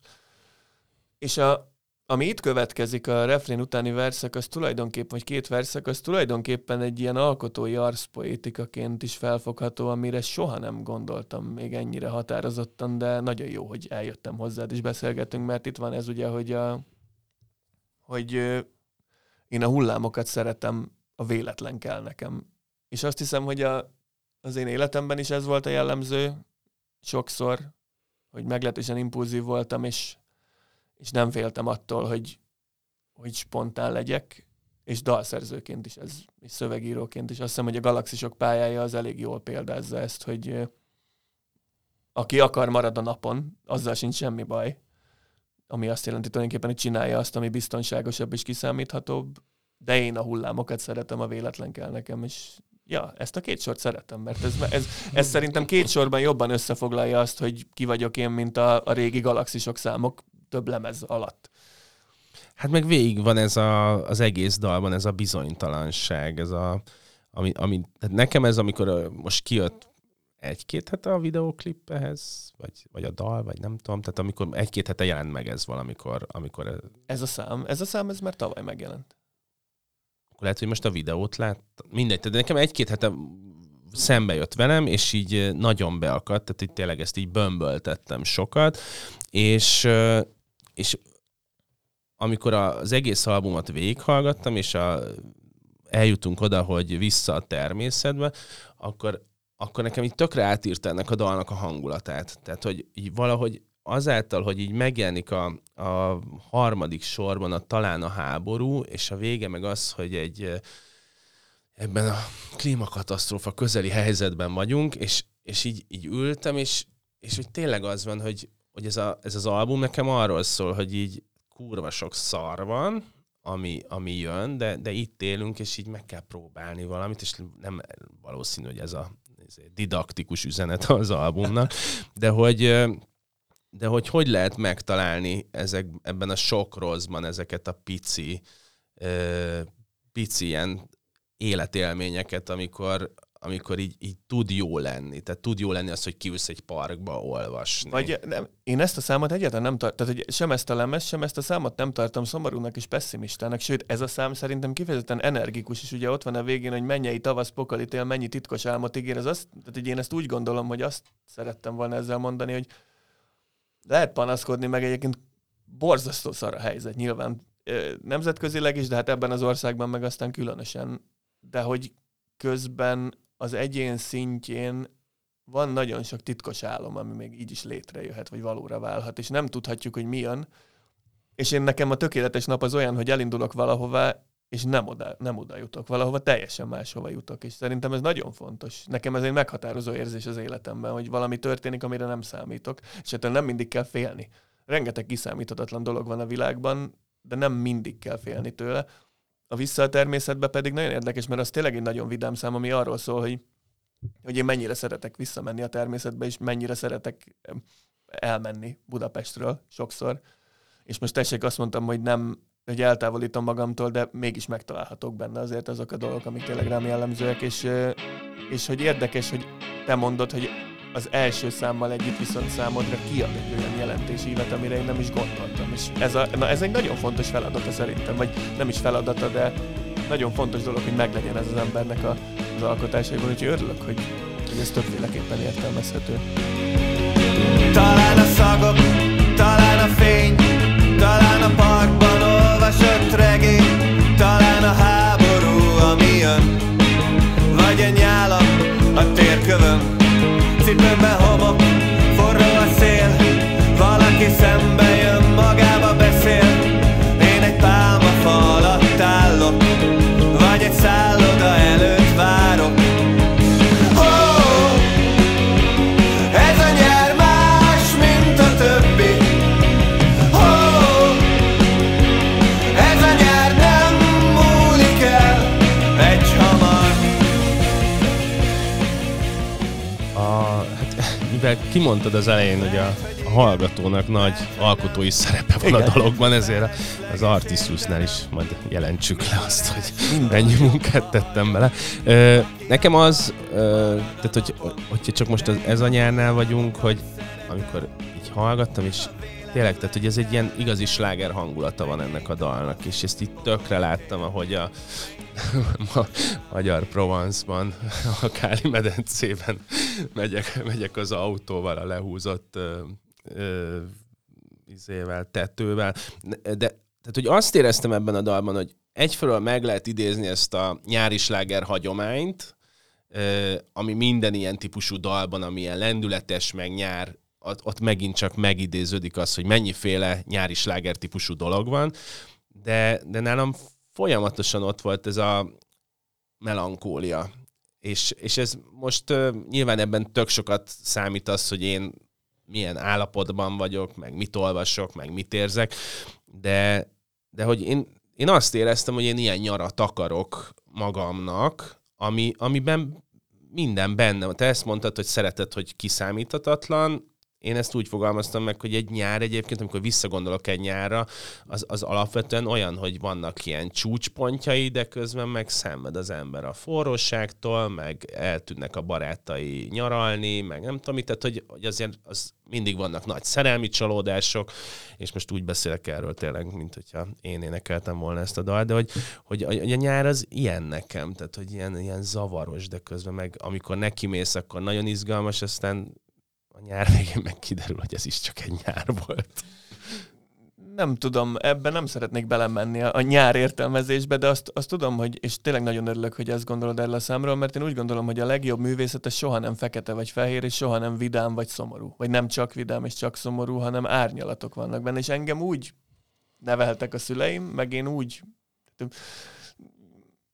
És a, ami itt következik, a refrén utáni verszak, az tulajdonképpen, vagy két verszak, az tulajdonképpen egy ilyen alkotói arszpoétikaként is felfogható, amire soha nem gondoltam még ennyire határozottan, de nagyon jó, hogy eljöttem hozzád és beszélgetünk, mert itt van ez ugye, hogy, a, hogy én a hullámokat szeretem, a véletlen kell nekem. És azt hiszem, hogy a, az én életemben is ez volt a jellemző, sokszor, hogy meglehetősen impulzív voltam, és és nem féltem attól, hogy, hogy spontán legyek, és dalszerzőként is, ez, és szövegíróként is. Azt hiszem, hogy a galaxisok pályája az elég jól példázza ezt, hogy aki akar marad a napon, azzal sincs semmi baj, ami azt jelenti tulajdonképpen, hogy csinálja azt, ami biztonságosabb és kiszámíthatóbb, de én a hullámokat szeretem, a véletlen kell nekem, és ja, ezt a két sort szeretem, mert ez, ez, ez szerintem két sorban jobban összefoglalja azt, hogy ki vagyok én, mint a, a régi galaxisok számok több lemez alatt. Hát meg végig van ez a, az egész dalban, ez a bizonytalanság, ez a, ami, ami, tehát nekem ez, amikor most kijött egy-két hete a videóklip ehhez, vagy, vagy a dal, vagy nem tudom, tehát amikor egy-két hete jelent meg ez valamikor, amikor... Ez, ez a szám, ez a szám, ez már tavaly megjelent. Akkor lehet, hogy most a videót lát, mindegy, de nekem egy-két hete szembe jött velem, és így nagyon beakadt, tehát így tényleg ezt így bömböltettem sokat, és és amikor az egész albumot végighallgattam, és a, eljutunk oda, hogy vissza a természetbe, akkor, akkor nekem így tökre átírta ennek a dalnak a hangulatát. Tehát, hogy így valahogy azáltal, hogy így megjelenik a, a harmadik sorban a talán a háború, és a vége meg az, hogy egy ebben a klímakatasztrófa közeli helyzetben vagyunk, és, és így, így ültem, és, és hogy tényleg az van, hogy hogy ez, a, ez az album nekem arról szól, hogy így kurva sok szar van, ami, ami jön, de, de itt élünk, és így meg kell próbálni valamit, és nem valószínű, hogy ez a didaktikus üzenet az albumnak, de hogy de hogy hogy lehet megtalálni ezek, ebben a sok rosszban ezeket a pici, pici ilyen életélményeket, amikor, amikor így, így tud jó lenni. Tehát tud jó lenni az, hogy kiülsz egy parkba olvasni. Vagy nem, én ezt a számot egyáltalán nem tartom, tehát hogy sem ezt a lemez, sem ezt a számot nem tartom szomorúnak és pessimistának, sőt ez a szám szerintem kifejezetten energikus, és ugye ott van a végén, hogy mennyei tavasz pokalitél, mennyi titkos álmot ígér, ez azt, tehát hogy én ezt úgy gondolom, hogy azt szerettem volna ezzel mondani, hogy lehet panaszkodni, meg egyébként borzasztó szar a helyzet nyilván nemzetközileg is, de hát ebben az országban meg aztán különösen, de hogy közben az egyén szintjén van nagyon sok titkos álom, ami még így is létrejöhet, vagy valóra válhat, és nem tudhatjuk, hogy mi jön. És én nekem a tökéletes nap az olyan, hogy elindulok valahová, és nem oda, nem oda jutok, valahova teljesen máshova jutok, és szerintem ez nagyon fontos. Nekem ez egy meghatározó érzés az életemben, hogy valami történik, amire nem számítok, és ettől nem mindig kell félni. Rengeteg kiszámíthatatlan dolog van a világban, de nem mindig kell félni tőle. A vissza a természetbe pedig nagyon érdekes, mert az tényleg egy nagyon vidám szám, ami arról szól, hogy, hogy én mennyire szeretek visszamenni a természetbe, és mennyire szeretek elmenni Budapestről sokszor. És most tessék, azt mondtam, hogy nem, hogy eltávolítom magamtól, de mégis megtalálhatok benne azért azok a dolgok, amik tényleg rám jellemzőek, és, és hogy érdekes, hogy te mondod, hogy az első számmal együtt viszont számodra kiad egy olyan jelentésívet, amire én nem is gondoltam. És ez, a, na, ez egy nagyon fontos feladata szerintem, vagy nem is feladata, de nagyon fontos dolog, hogy meglegyen ez az embernek a, az alkotásaiban, úgyhogy örülök, hogy hogy ez többféleképpen értelmezhető. Talán a szagok, talán a fény Cipőmben homok, forró a szél Valaki szembe kimondtad az elején, hogy a, a hallgatónak nagy alkotói szerepe van Igen. a dologban, ezért az Artistusnál is majd jelentsük le azt, hogy mennyi munkát tettem bele. Nekem az, tehát hogy, hogyha csak most ez a nyárnál vagyunk, hogy amikor így hallgattam, és tényleg, tehát hogy ez egy ilyen igazi sláger hangulata van ennek a dalnak, és ezt itt tökre láttam, ahogy a ma, Magyar Provence-ban, a Káli medencében megyek, megyek az autóval a lehúzott ö, ö, izével, tetővel. De, tehát, hogy azt éreztem ebben a dalban, hogy egyfelől meg lehet idézni ezt a nyári sláger hagyományt, ö, ami minden ilyen típusú dalban, ami ilyen lendületes, meg nyár, ott, ott megint csak megidéződik az, hogy mennyiféle nyári sláger típusú dolog van, de, de nálam folyamatosan ott volt ez a melankólia. És, és ez most uh, nyilván ebben tök sokat számít az, hogy én milyen állapotban vagyok, meg mit olvasok, meg mit érzek, de, de hogy én, én azt éreztem, hogy én ilyen nyarat akarok magamnak, ami, amiben minden benne van. Te ezt mondtad, hogy szereted, hogy kiszámíthatatlan, én ezt úgy fogalmaztam meg, hogy egy nyár egyébként, amikor visszagondolok egy nyárra, az, az alapvetően olyan, hogy vannak ilyen csúcspontjai, de közben meg szenved az ember a forróságtól, meg eltűnnek a barátai nyaralni, meg nem tudom tehát hogy, hogy azért az mindig vannak nagy szerelmi csalódások, és most úgy beszélek erről tényleg, mint hogyha én énekeltem volna ezt a dalt, de hogy, hogy, a, a nyár az ilyen nekem, tehát hogy ilyen, ilyen zavaros, de közben meg amikor nekimész, akkor nagyon izgalmas, aztán a nyár végén meg kiderül, hogy ez is csak egy nyár volt. Nem tudom, ebben nem szeretnék belemenni a, a nyár értelmezésbe, de azt, azt tudom, hogy, és tényleg nagyon örülök, hogy ezt gondolod erről a számról, mert én úgy gondolom, hogy a legjobb művészet az soha nem fekete vagy fehér, és soha nem vidám vagy szomorú. Vagy nem csak vidám és csak szomorú, hanem árnyalatok vannak benne, és engem úgy neveltek a szüleim, meg én úgy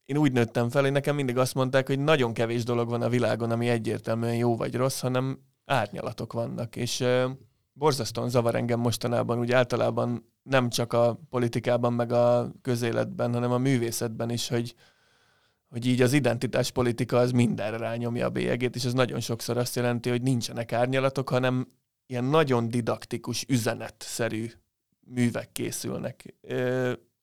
én úgy nőttem fel, hogy nekem mindig azt mondták, hogy nagyon kevés dolog van a világon, ami egyértelműen jó vagy rossz, hanem árnyalatok vannak, és borzasztóan zavar engem mostanában, úgy általában nem csak a politikában, meg a közéletben, hanem a művészetben is, hogy, hogy így az identitáspolitika az mindenre rányomja a bélyegét, és ez nagyon sokszor azt jelenti, hogy nincsenek árnyalatok, hanem ilyen nagyon didaktikus, üzenetszerű művek készülnek,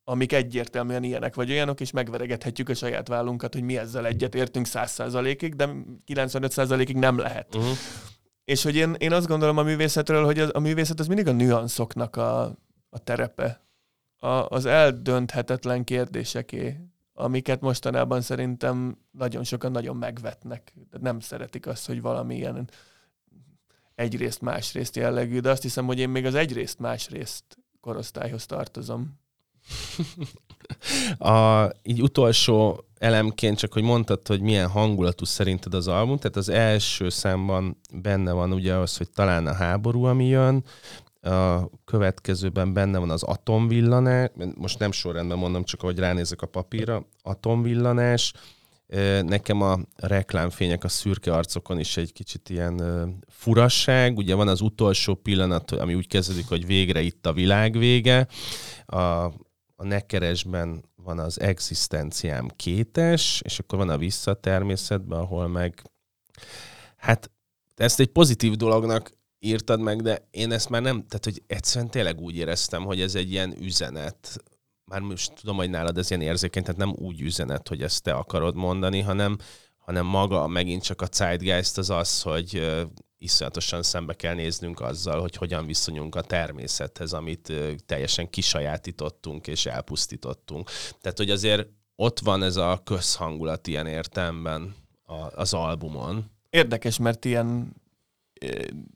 amik egyértelműen ilyenek vagy olyanok, és megveregethetjük a saját vállunkat, hogy mi ezzel egyet értünk 100%-ig, de 95%-ig nem lehet. Uh-huh. És hogy én, én azt gondolom a művészetről, hogy az, a művészet az mindig a nüanszoknak a, a terepe. A, az eldönthetetlen kérdéseké, amiket mostanában szerintem nagyon sokan nagyon megvetnek. Nem szeretik azt, hogy valami ilyen egyrészt másrészt jellegű, de azt hiszem, hogy én még az egyrészt másrészt korosztályhoz tartozom. [laughs] A, így utolsó elemként csak, hogy mondtad, hogy milyen hangulatú szerinted az album, tehát az első számban benne van ugye az, hogy talán a háború, ami jön, a következőben benne van az atomvillanás, most nem sorrendben mondom, csak ahogy ránézek a papírra, atomvillanás, nekem a reklámfények a szürke arcokon is egy kicsit ilyen furasság. Ugye van az utolsó pillanat, ami úgy kezdődik, hogy végre itt a világ vége. A, a nekeresben van az egzisztenciám kétes, és akkor van a vissza természetben, ahol meg hát ezt egy pozitív dolognak írtad meg, de én ezt már nem, tehát hogy egyszerűen tényleg úgy éreztem, hogy ez egy ilyen üzenet, már most tudom, hogy nálad ez ilyen érzékeny, tehát nem úgy üzenet, hogy ezt te akarod mondani, hanem, hanem maga megint csak a zeitgeist az az, hogy iszonyatosan szembe kell néznünk azzal, hogy hogyan viszonyunk a természethez, amit teljesen kisajátítottunk és elpusztítottunk. Tehát, hogy azért ott van ez a közhangulat ilyen értelemben az albumon, Érdekes, mert ilyen,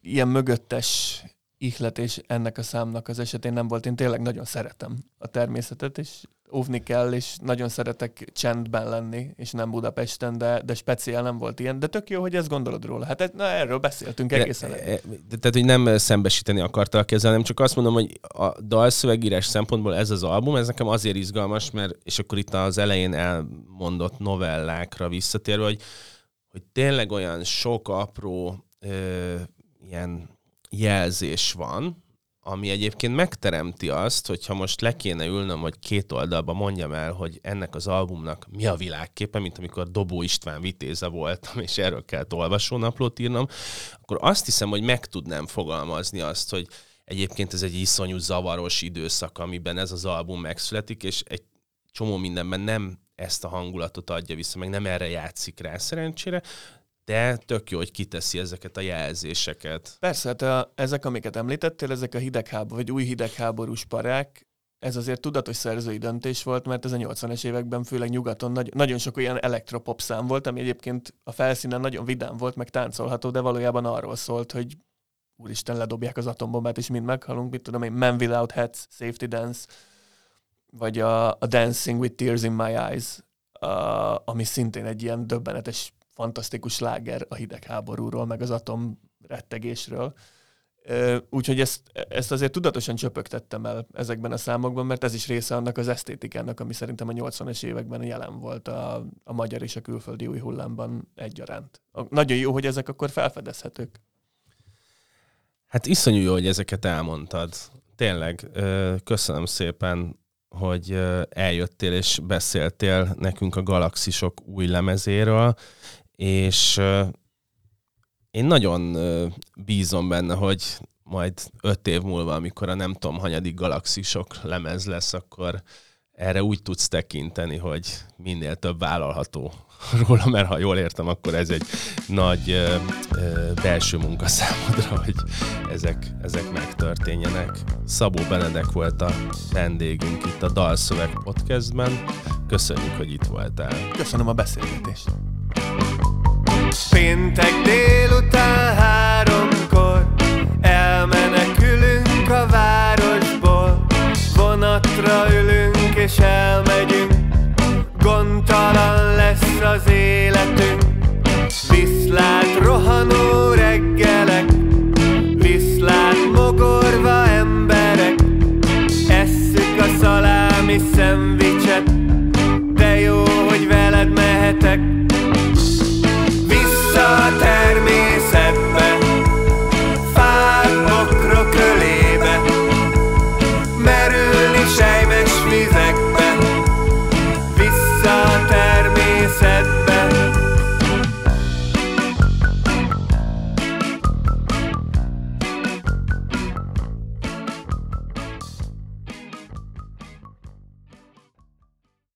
ilyen mögöttes ihletés ennek a számnak az esetén nem volt. Én tényleg nagyon szeretem a természetet, és óvni kell, és nagyon szeretek csendben lenni, és nem Budapesten, de, de speciál nem volt ilyen. De tök jó, hogy ezt gondolod róla. Hát na, erről beszéltünk egészen. De, de, tehát, hogy nem szembesíteni akartal ezzel, nem csak azt mondom, hogy a dalszövegírás szempontból ez az album, ez nekem azért izgalmas, mert, és akkor itt az elején elmondott novellákra visszatérve, hogy, hogy tényleg olyan sok apró ö, ilyen jelzés van, ami egyébként megteremti azt, hogyha most le kéne ülnöm, hogy két oldalba mondjam el, hogy ennek az albumnak mi a világképe, mint amikor Dobó István vitéze voltam, és erről kellett olvasónaplót írnom, akkor azt hiszem, hogy meg tudnám fogalmazni azt, hogy egyébként ez egy iszonyú zavaros időszak, amiben ez az album megszületik, és egy csomó mindenben nem ezt a hangulatot adja vissza, meg nem erre játszik rá szerencsére, de tök jó, hogy kiteszi ezeket a jelzéseket. Persze, hát a, ezek, amiket említettél, ezek a hidegháború, vagy új hidegháborús parák, ez azért tudatos szerzői döntés volt, mert ez a 80-es években főleg nyugaton nagy, nagyon sok olyan elektropop szám volt, ami egyébként a felszínen nagyon vidám volt, meg táncolható, de valójában arról szólt, hogy úristen, ledobják az atombombát, és mind meghalunk, mit tudom én, Man Without Hats, Safety Dance, vagy a, a Dancing with Tears in My Eyes, a, ami szintén egy ilyen döbbenetes fantasztikus láger a hidegháborúról, meg az atom rettegésről. Úgyhogy ezt, ezt azért tudatosan csöpögtettem el ezekben a számokban, mert ez is része annak az esztétikának, ami szerintem a 80-es években jelen volt a, a magyar és a külföldi új hullámban egyaránt. Nagyon jó, hogy ezek akkor felfedezhetők. Hát iszonyú jó, hogy ezeket elmondtad. Tényleg, köszönöm szépen, hogy eljöttél és beszéltél nekünk a Galaxisok új lemezéről és én nagyon bízom benne, hogy majd öt év múlva, amikor a nem tudom, hanyadik galaxisok lemez lesz, akkor erre úgy tudsz tekinteni, hogy minél több vállalható [laughs] róla, mert ha jól értem, akkor ez egy nagy ö, ö, belső munka számodra, [laughs] hogy ezek, ezek megtörténjenek. Szabó Benedek volt a vendégünk itt a Dalszöveg Podcastben. Köszönjük, hogy itt voltál. Köszönöm a beszélgetést. Péntek délután háromkor Elmenekülünk a városból. Vonatra ülünk és elmegyünk Gondtalan lesz az életünk. Viszlát rohanó reggelek Viszlát mogorva emberek. Esszük a szalámi szendvicset De jó, hogy veled mehetek a természetbe